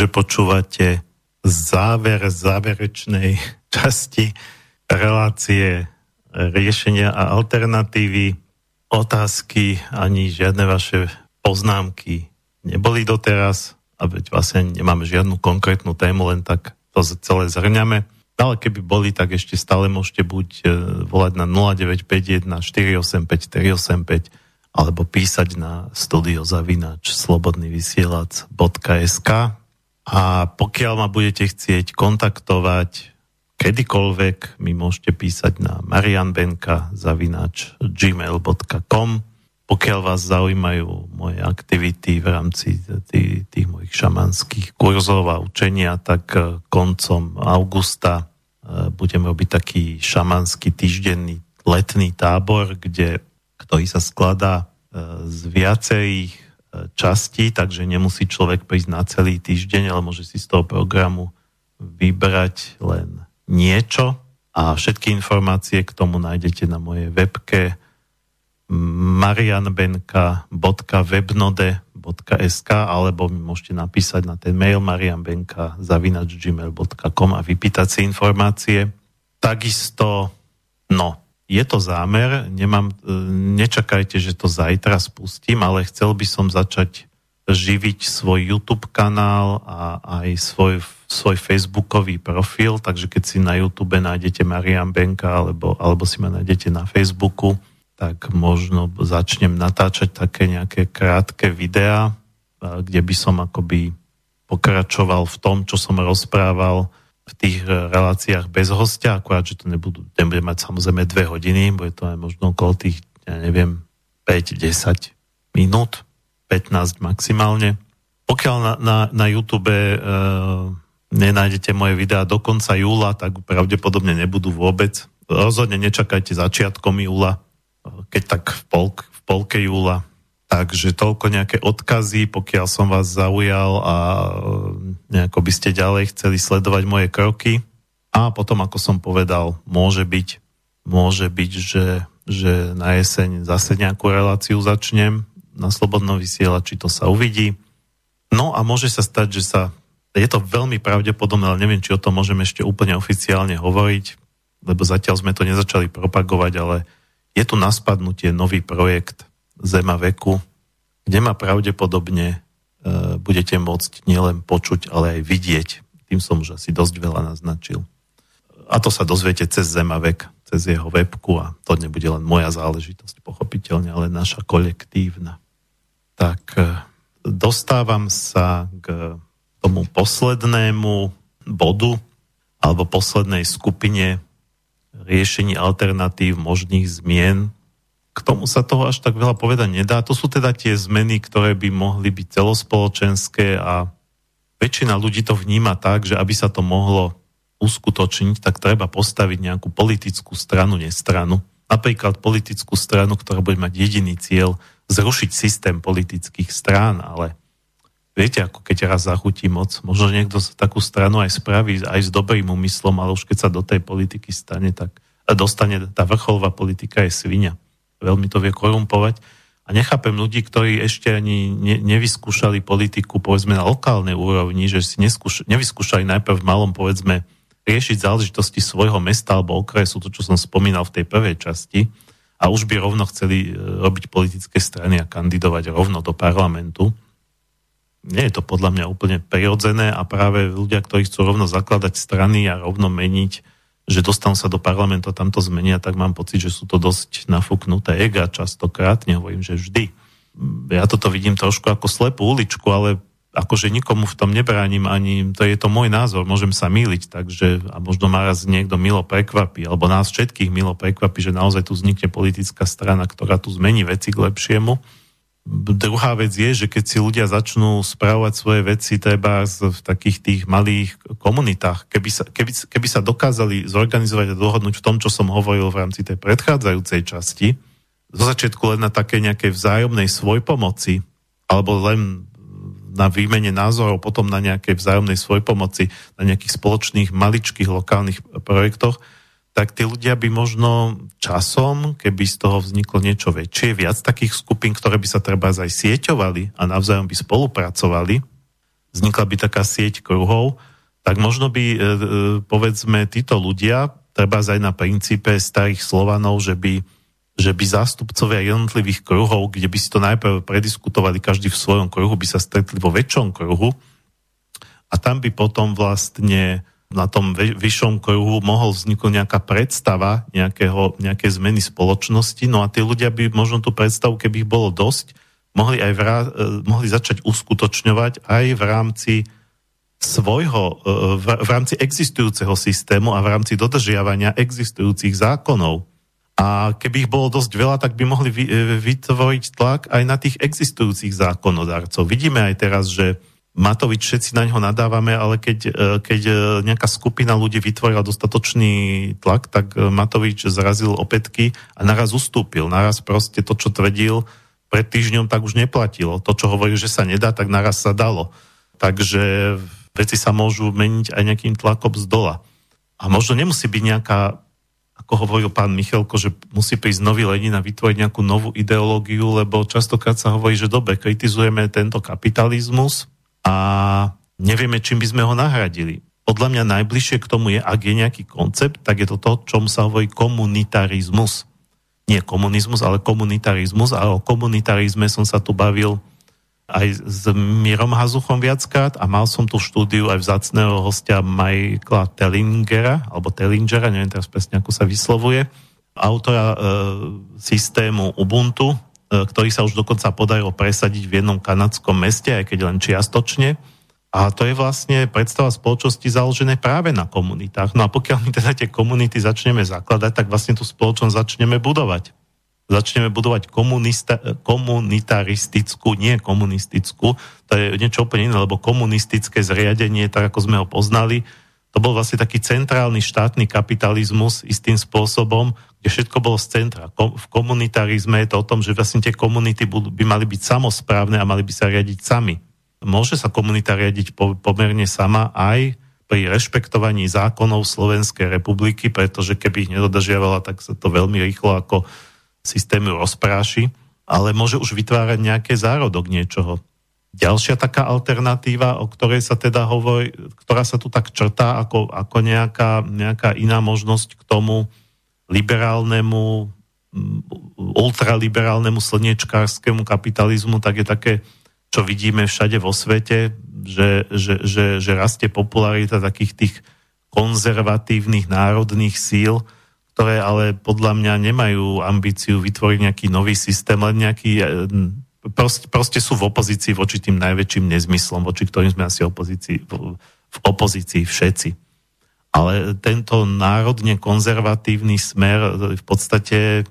Takže počúvate záver záverečnej [laughs] časti relácie riešenia a alternatívy. Otázky ani žiadne vaše poznámky neboli doteraz a veď vlastne nemáme žiadnu konkrétnu tému, len tak to celé zhrňame. Ale keby boli, tak ešte stále môžete buď e, volať na 0951 485 385 alebo písať na studiozavinač slobodnyvysielac.sk a pokiaľ ma budete chcieť kontaktovať kedykoľvek, mi môžete písať na marianbenka zavinač gmail.com pokiaľ vás zaujímajú moje aktivity v rámci tých, tých mojich šamanských kurzov a učenia, tak e, koncom augusta e, budem robiť taký šamanský týždenný letný tábor, kde, ktorý sa skladá e, z viacerých častí, takže nemusí človek prísť na celý týždeň, ale môže si z toho programu vybrať len niečo a všetky informácie k tomu nájdete na mojej webke marianbenka.webnode.sk alebo mi môžete napísať na ten mail marianbenka.gmail.com a vypýtať si informácie. Takisto, no, je to zámer, nemám, e, nečakajte, že to zajtra spustím, ale chcel by som začať živiť svoj YouTube kanál a aj svoj, svoj facebookový profil, takže keď si na YouTube nájdete Marian Benka alebo, alebo si ma nájdete na Facebooku, tak možno začnem natáčať také nejaké krátke videá, kde by som akoby pokračoval v tom, čo som rozprával v tých reláciách bez hostia, akurát, že to nebudú, nebude mať samozrejme dve hodiny, bude to aj možno okolo tých, ja neviem, 5-10 minút, 15 maximálne. Pokiaľ na, na, na YouTube e, nenájdete moje videá do konca júla, tak pravdepodobne nebudú vôbec. Rozhodne nečakajte začiatkom júla, keď tak v, polk, v polke júla. Takže toľko nejaké odkazy, pokiaľ som vás zaujal a e, nejako by ste ďalej chceli sledovať moje kroky. A potom, ako som povedal, môže byť, môže byť, že, že na jeseň zase nejakú reláciu začnem na Slobodnom vysielači, to sa uvidí. No a môže sa stať, že sa, je to veľmi pravdepodobné, ale neviem, či o tom môžeme ešte úplne oficiálne hovoriť, lebo zatiaľ sme to nezačali propagovať, ale je tu na spadnutie nový projekt Zema veku, kde ma pravdepodobne e, budete môcť nielen počuť, ale aj vidieť. Tým som už asi dosť veľa naznačil. A to sa dozviete cez Zemavek, cez jeho webku a to nebude len moja záležitosť, pochopiteľne, ale naša kolektívna. Tak e, dostávam sa k tomu poslednému bodu alebo poslednej skupine riešení alternatív, možných zmien. K tomu sa toho až tak veľa povedať nedá. To sú teda tie zmeny, ktoré by mohli byť celospoločenské a väčšina ľudí to vníma tak, že aby sa to mohlo uskutočniť, tak treba postaviť nejakú politickú stranu, nestranu. Napríklad politickú stranu, ktorá bude mať jediný cieľ zrušiť systém politických strán, ale viete, ako keď raz zachutí moc, možno niekto takú stranu aj spraví aj s dobrým úmyslom, ale už keď sa do tej politiky stane, tak dostane tá vrcholová politika je svinia. Veľmi to vie korumpovať. A nechápem ľudí, ktorí ešte ani ne, nevyskúšali politiku, povedzme, na lokálnej úrovni, že si neskúš, nevyskúšali najprv v malom, povedzme, riešiť záležitosti svojho mesta alebo okresu, to, čo som spomínal v tej prvej časti, a už by rovno chceli e, robiť politické strany a kandidovať rovno do parlamentu nie je to podľa mňa úplne prirodzené a práve ľudia, ktorí chcú rovno zakladať strany a rovno meniť, že dostanú sa do parlamentu a tam to zmenia, tak mám pocit, že sú to dosť nafúknuté ega častokrát, nehovorím, že vždy. Ja toto vidím trošku ako slepú uličku, ale akože nikomu v tom nebránim ani, to je to môj názor, môžem sa míliť, takže a možno ma raz niekto milo prekvapí, alebo nás všetkých milo prekvapí, že naozaj tu vznikne politická strana, ktorá tu zmení veci k lepšiemu Druhá vec je, že keď si ľudia začnú správať svoje veci treba v takých tých malých komunitách, keby sa, keby, keby sa dokázali zorganizovať a dohodnúť v tom, čo som hovoril v rámci tej predchádzajúcej časti, zo začiatku len na také nejakej vzájomnej svojpomoci, alebo len na výmene názorov, potom na nejakej vzájomnej svojpomoci, na nejakých spoločných maličkých lokálnych projektoch, tak tí ľudia by možno časom, keby z toho vzniklo niečo väčšie, viac takých skupín, ktoré by sa treba aj sieťovali a navzájom by spolupracovali, vznikla by taká sieť kruhov, tak možno by, e, e, povedzme, títo ľudia, treba aj na princípe starých Slovanov, že by, že by zástupcovia jednotlivých kruhov, kde by si to najprv prediskutovali každý v svojom kruhu, by sa stretli vo väčšom kruhu a tam by potom vlastne na tom vyššom kruhu mohol vzniknúť nejaká predstava nejakého, nejaké zmeny spoločnosti, no a tí ľudia by možno tú predstavu, keby ich bolo dosť, mohli, aj vrá, e, mohli začať uskutočňovať aj v rámci svojho, e, v, v rámci existujúceho systému a v rámci dodržiavania existujúcich zákonov. A keby ich bolo dosť veľa, tak by mohli e, vytvoriť tlak aj na tých existujúcich zákonodárcov. Vidíme aj teraz, že Matovič, všetci na ňo nadávame, ale keď, e, keď e, nejaká skupina ľudí vytvorila dostatočný tlak, tak e, Matovič zrazil opätky a naraz ustúpil. Naraz proste to, čo tvrdil pred týždňom, tak už neplatilo. To, čo hovorí, že sa nedá, tak naraz sa dalo. Takže veci sa môžu meniť aj nejakým tlakom z dola. A možno nemusí byť nejaká, ako hovoril pán Michalko, že musí prísť nový Lenin a vytvoriť nejakú novú ideológiu, lebo častokrát sa hovorí, že dobre, kritizujeme tento kapitalizmus, a nevieme, čím by sme ho nahradili. Podľa mňa najbližšie k tomu je, ak je nejaký koncept, tak je to to, čom sa hovorí komunitarizmus. Nie komunizmus, ale komunitarizmus. A o komunitarizme som sa tu bavil aj s Mirom Hazuchom viackrát a mal som tu štúdiu aj vzácného hostia Michaela Tellingera, alebo Tellingera, neviem teraz presne, ako sa vyslovuje, autora e, systému Ubuntu, ktorý sa už dokonca podarilo presadiť v jednom kanadskom meste, aj keď len čiastočne. A to je vlastne predstava spoločnosti založené práve na komunitách. No a pokiaľ my teda tie komunity začneme zakladať, tak vlastne tú spoločnosť začneme budovať. Začneme budovať komunista, komunitaristickú, nie komunistickú. To je niečo úplne iné, lebo komunistické zriadenie, tak ako sme ho poznali, to bol vlastne taký centrálny štátny kapitalizmus istým spôsobom, kde všetko bolo z centra. V komunitarizme je to o tom, že vlastne tie komunity by mali byť samozprávne a mali by sa riadiť sami. Môže sa komunita riadiť pomerne sama aj pri rešpektovaní zákonov Slovenskej republiky, pretože keby ich nedodržiavala, tak sa to veľmi rýchlo ako systémy rozpráši, ale môže už vytvárať nejaké zárodok niečoho. Ďalšia taká alternatíva, o ktorej sa teda hovorí, ktorá sa tu tak črtá ako, ako nejaká, nejaká iná možnosť k tomu liberálnemu, mm, ultraliberálnemu slniečkárskému kapitalizmu, tak je také, čo vidíme všade vo svete, že, že, že, že rastie popularita takých tých konzervatívnych národných síl, ktoré ale podľa mňa nemajú ambíciu vytvoriť nejaký nový systém, len nejaký proste, proste sú v opozícii voči tým najväčším nezmyslom, voči ktorým sme asi opozícii, v opozícii všetci. Ale tento národne konzervatívny smer v podstate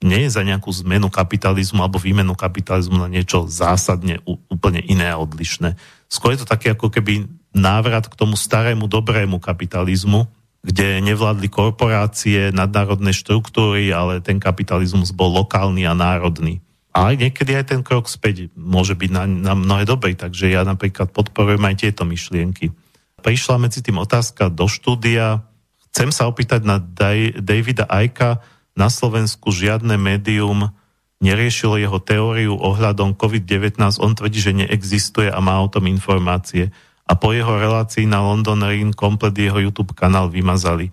nie je za nejakú zmenu kapitalizmu alebo výmenu kapitalizmu na niečo zásadne úplne iné a odlišné. Skôr je to také ako keby návrat k tomu starému dobrému kapitalizmu, kde nevládli korporácie, nadnárodné štruktúry, ale ten kapitalizmus bol lokálny a národný. A niekedy aj ten krok späť môže byť na, na mnohé doby, takže ja napríklad podporujem aj tieto myšlienky. Prišla medzi tým otázka do štúdia. Chcem sa opýtať na Davida Ajka. Na Slovensku žiadne médium neriešilo jeho teóriu ohľadom COVID-19. On tvrdí, že neexistuje a má o tom informácie. A po jeho relácii na London Ring komplet jeho YouTube kanál vymazali.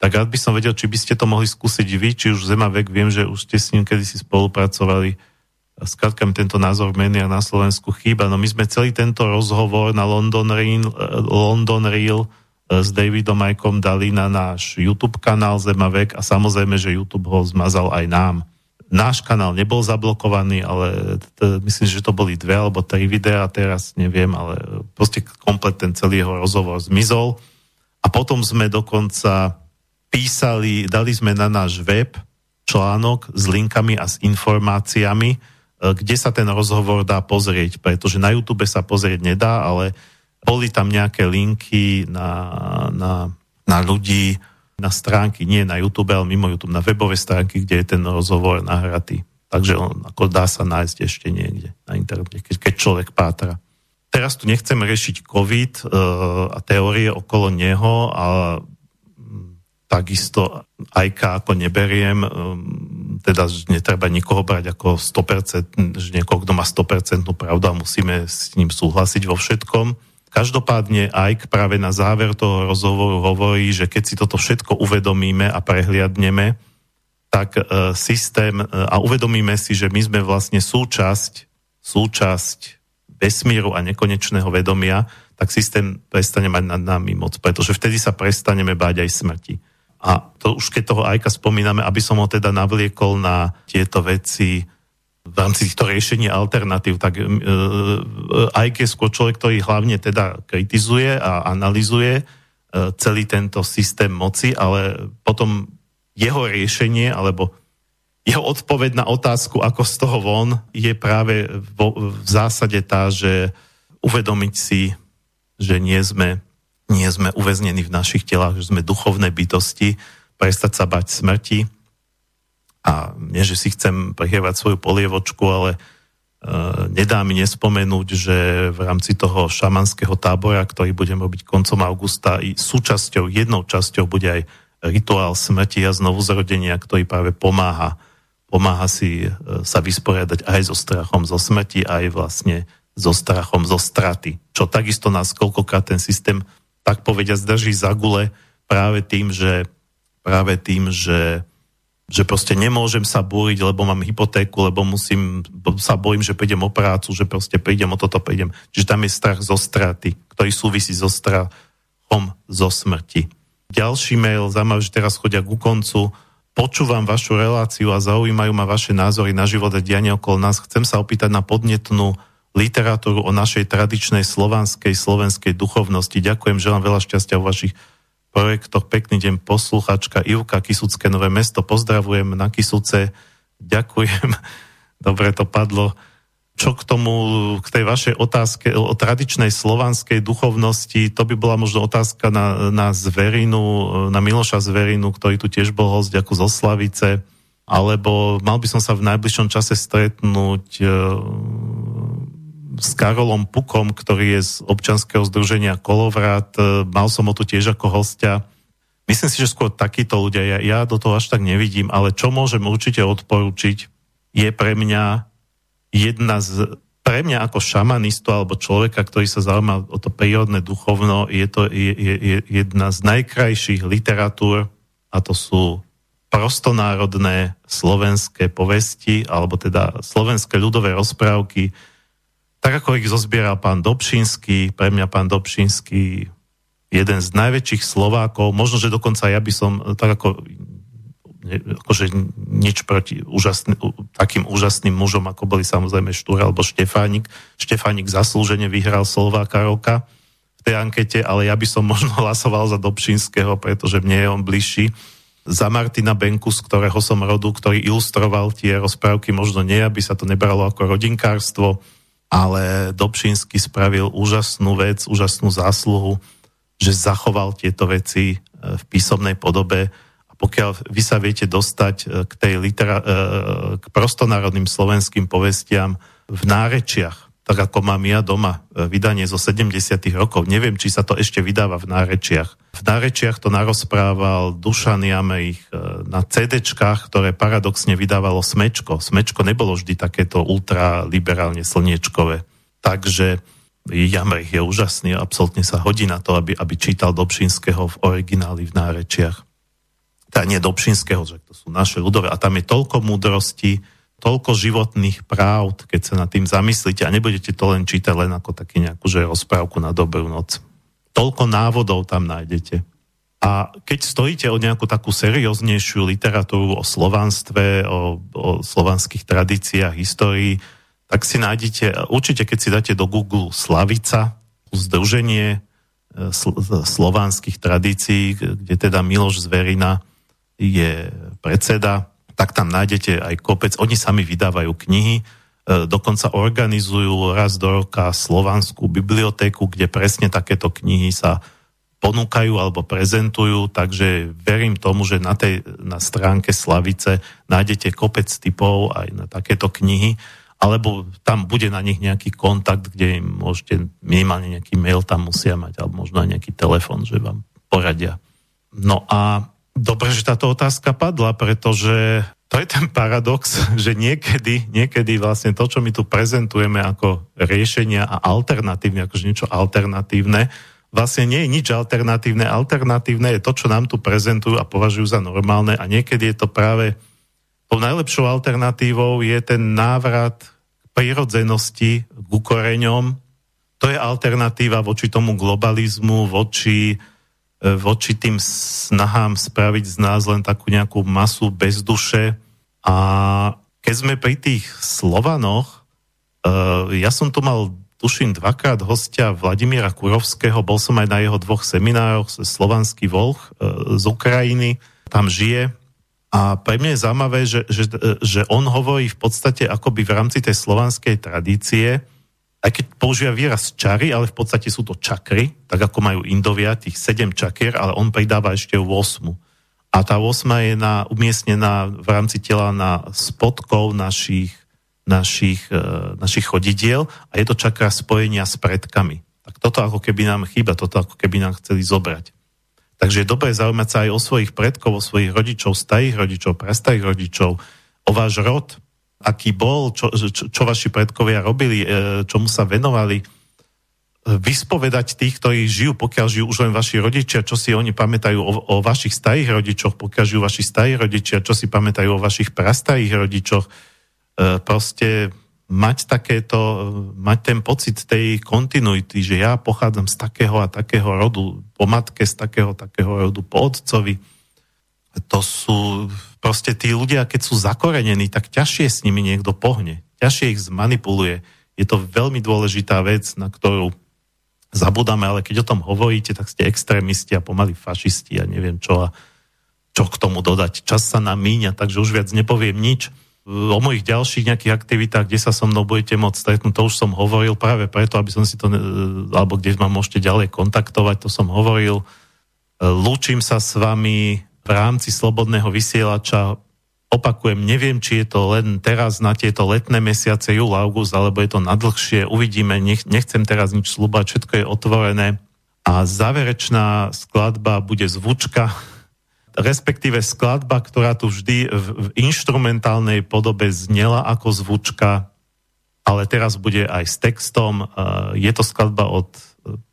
Tak rád by som vedel, či by ste to mohli skúsiť vy, či už Zemavek, viem, že už ste s ním kedysi spolupracovali skrátka mi tento názor médiách na Slovensku chýba. No my sme celý tento rozhovor na London Reel, London Reel eh, s Davidom Majkom dali na náš YouTube kanál Zemavek a samozrejme, že YouTube ho zmazal aj nám. Náš kanál nebol zablokovaný, ale myslím, že to boli dve alebo tri videá, teraz neviem, ale proste komplet ten celý jeho rozhovor zmizol. A potom sme dokonca písali, dali sme na náš web článok s linkami a s informáciami, kde sa ten rozhovor dá pozrieť, pretože na YouTube sa pozrieť nedá, ale boli tam nejaké linky na, na, na ľudí, na stránky, nie na YouTube, ale mimo YouTube, na webové stránky, kde je ten rozhovor nahratý. Takže on ako dá sa nájsť ešte niekde na internete, keď, keď človek pátra. Teraz tu nechcem riešiť COVID uh, a teórie okolo neho, ale takisto ajka ako neberiem, um, teda že netreba nikoho brať ako 100%, že niekoho, kto má 100% pravdu a musíme s ním súhlasiť vo všetkom. Každopádne aj práve na záver toho rozhovoru hovorí, že keď si toto všetko uvedomíme a prehliadneme, tak uh, systém uh, a uvedomíme si, že my sme vlastne súčasť, súčasť vesmíru a nekonečného vedomia, tak systém prestane mať nad nami moc, pretože vtedy sa prestaneme báť aj smrti. A to už keď toho Ajka spomíname, aby som ho teda navliekol na tieto veci v rámci týchto riešení alternatív, tak uh, Ajk je skôr človek, ktorý hlavne teda kritizuje a analizuje uh, celý tento systém moci, ale potom jeho riešenie alebo jeho odpoveď na otázku, ako z toho von, je práve vo, v zásade tá, že uvedomiť si, že nie sme, nie sme uväznení v našich telách, že sme duchovné bytosti, prestať sa bať smrti. A nie, že si chcem prihievať svoju polievočku, ale e, nedá mi nespomenúť, že v rámci toho šamanského tábora, ktorý budem robiť koncom augusta, i súčasťou, jednou časťou bude aj rituál smrti a znovuzrodenia, ktorý práve pomáha pomáha si e, sa vysporiadať aj so strachom zo smrti, aj vlastne so strachom zo straty. Čo takisto nás koľkokrát ten systém, tak povedia, zdrží za gule práve tým, že, práve tým, že, že proste nemôžem sa búriť, lebo mám hypotéku, lebo musím, sa bojím, že prídem o prácu, že proste prídem o toto, prídem. Čiže tam je strach zo straty, ktorý súvisí so strachom zo smrti. Ďalší mail, zaujímavé, že teraz chodia ku koncu, počúvam vašu reláciu a zaujímajú ma vaše názory na život a dianie okolo nás. Chcem sa opýtať na podnetnú literatúru o našej tradičnej slovanskej, slovenskej duchovnosti. Ďakujem, želám veľa šťastia v vašich projektoch. Pekný deň, posluchačka Ivka, Kisucké Nové mesto. Pozdravujem na Kisuce. Ďakujem. [laughs] Dobre to padlo čo k tomu, k tej vašej otázke o tradičnej slovanskej duchovnosti, to by bola možno otázka na, na Zverinu, na Miloša Zverinu, ktorý tu tiež bol host ako zo Slavice, alebo mal by som sa v najbližšom čase stretnúť e, s Karolom Pukom, ktorý je z občanského združenia Kolovrat. E, mal som ho tu tiež ako hostia. Myslím si, že skôr takíto ľudia, ja, ja do toho až tak nevidím, ale čo môžem určite odporučiť, je pre mňa jedna z, pre mňa ako šamanistu alebo človeka, ktorý sa zaujíma o to prírodné duchovno, je to je, je, je jedna z najkrajších literatúr a to sú prostonárodné slovenské povesti, alebo teda slovenské ľudové rozprávky, tak ako ich zozbieral pán Dobšinský, pre mňa pán Dobšinský jeden z najväčších Slovákov, možno, že dokonca ja by som, tak ako akože nič proti úžasný, takým úžasným mužom, ako boli samozrejme Štúr alebo Štefánik. Štefánik zaslúžene vyhral Slováka roka v tej ankete, ale ja by som [laughs] možno hlasoval za Dobšinského, pretože mne je on bližší. Za Martina Benku, z ktorého som rodu, ktorý ilustroval tie rozprávky, možno nie, aby sa to nebralo ako rodinkárstvo, ale Dobšinský spravil úžasnú vec, úžasnú zásluhu, že zachoval tieto veci e, v písomnej podobe. Pokiaľ vy sa viete dostať e, k tej litera- e, k prostonárodným slovenským povestiam v nárečiach, tak ako mám ja doma e, vydanie zo 70 rokov. Neviem, či sa to ešte vydáva v nárečiach. V nárečiach to narozprával Dušan Jamer ich na cd ktoré paradoxne vydávalo Smečko. Smečko nebolo vždy takéto ultraliberálne slniečkové. Takže Jamrich je úžasný, absolútne sa hodí na to, aby, aby čítal Dobšinského v origináli v nárečiach teda nie Dobšinského, že to sú naše ľudové. A tam je toľko múdrosti, toľko životných práv, keď sa nad tým zamyslíte a nebudete to len čítať len ako taký nejakú že rozprávku na dobrú noc. Toľko návodov tam nájdete. A keď stojíte o nejakú takú serióznejšiu literatúru o slovanstve, o, o slovanských tradíciách, histórii, tak si nájdete, určite keď si dáte do Google Slavica, združenie e, slovanských tradícií, kde teda Miloš Zverina je predseda, tak tam nájdete aj kopec. Oni sami vydávajú knihy, e, dokonca organizujú raz do roka slovanskú bibliotéku, kde presne takéto knihy sa ponúkajú alebo prezentujú, takže verím tomu, že na tej na stránke Slavice nájdete kopec typov aj na takéto knihy, alebo tam bude na nich nejaký kontakt, kde im môžete minimálne nejaký mail tam musia mať, alebo možno aj nejaký telefon, že vám poradia. No a Dobre, že táto otázka padla, pretože to je ten paradox, [laughs] že niekedy, niekedy vlastne to, čo my tu prezentujeme ako riešenia a alternatívne, akože niečo alternatívne, vlastne nie je nič alternatívne. Alternatívne je to, čo nám tu prezentujú a považujú za normálne a niekedy je to práve tou najlepšou alternatívou je ten návrat k prirodzenosti, k ukoreňom, to je alternatíva voči tomu globalizmu, voči, voči tým snahám spraviť z nás len takú nejakú masu bez duše. A keď sme pri tých Slovanoch, e, ja som tu mal, tuším, dvakrát hostia Vladimíra Kurovského, bol som aj na jeho dvoch seminároch, Slovanský volch e, z Ukrajiny, tam žije. A pre mňa je zaujímavé, že, že, že on hovorí v podstate akoby v rámci tej slovanskej tradície, aj keď používa výraz čary, ale v podstate sú to čakry, tak ako majú Indovia, tých 7 čakier, ale on pridáva ešte 8. A tá 8 je na, umiestnená v rámci tela na spodkov našich, našich, e, našich chodidiel a je to čakra spojenia s predkami. Tak toto ako keby nám chýba, toto ako keby nám chceli zobrať. Takže je dobré zaujímať sa aj o svojich predkov, o svojich rodičov, starých rodičov, prastarých rodičov, o váš rod, aký bol, čo, čo, čo vaši predkovia robili, e, čomu sa venovali, vyspovedať tých, ktorí žijú, pokiaľ žijú už len vaši rodičia, čo si oni pamätajú o, o vašich starých rodičoch, pokiaľ žijú vaši starí rodičia, čo si pamätajú o vašich prastarých rodičoch. E, proste mať takéto, mať ten pocit tej kontinuity, že ja pochádzam z takého a takého rodu, po matke z takého takého rodu, po otcovi. To sú proste tí ľudia, keď sú zakorenení, tak ťažšie s nimi niekto pohne. Ťažšie ich zmanipuluje. Je to veľmi dôležitá vec, na ktorú zabudáme, ale keď o tom hovoríte, tak ste extrémisti a pomaly fašisti a neviem čo a čo k tomu dodať. Čas sa nám míňa, takže už viac nepoviem nič. O mojich ďalších nejakých aktivitách, kde sa so mnou budete môcť stretnúť, to už som hovoril práve preto, aby som si to, alebo kde ma môžete ďalej kontaktovať, to som hovoril. Lúčim sa s vami v rámci slobodného vysielača opakujem, neviem, či je to len teraz na tieto letné mesiace, júl, august, alebo je to na dlhšie, uvidíme, nech, nechcem teraz nič slúbať, všetko je otvorené. A záverečná skladba bude zvučka, respektíve skladba, ktorá tu vždy v, v instrumentálnej podobe znela ako zvučka, ale teraz bude aj s textom. Je to skladba od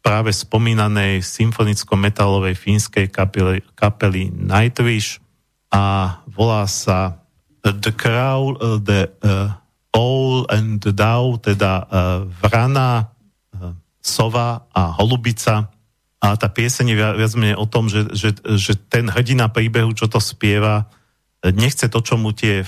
práve spomínanej symfonicko-metalovej fínskej kapely, kapely Nightwish a volá sa The Crow, uh, The uh, Owl and the Dow, teda uh, Vrana, uh, Sova a Holubica. A tá pieseň je viac, viac menej o tom, že, že, že ten hrdina príbehu, čo to spieva, nechce to, čo mu tie,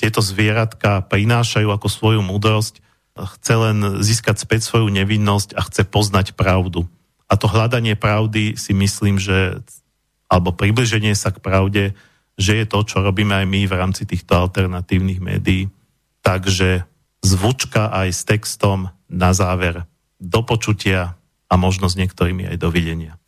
tieto zvieratka prinášajú ako svoju múdrosť, chce len získať späť svoju nevinnosť a chce poznať pravdu. A to hľadanie pravdy si myslím, že alebo približenie sa k pravde, že je to, čo robíme aj my v rámci týchto alternatívnych médií. Takže zvučka aj s textom na záver. Do počutia a možno s niektorými aj dovidenia.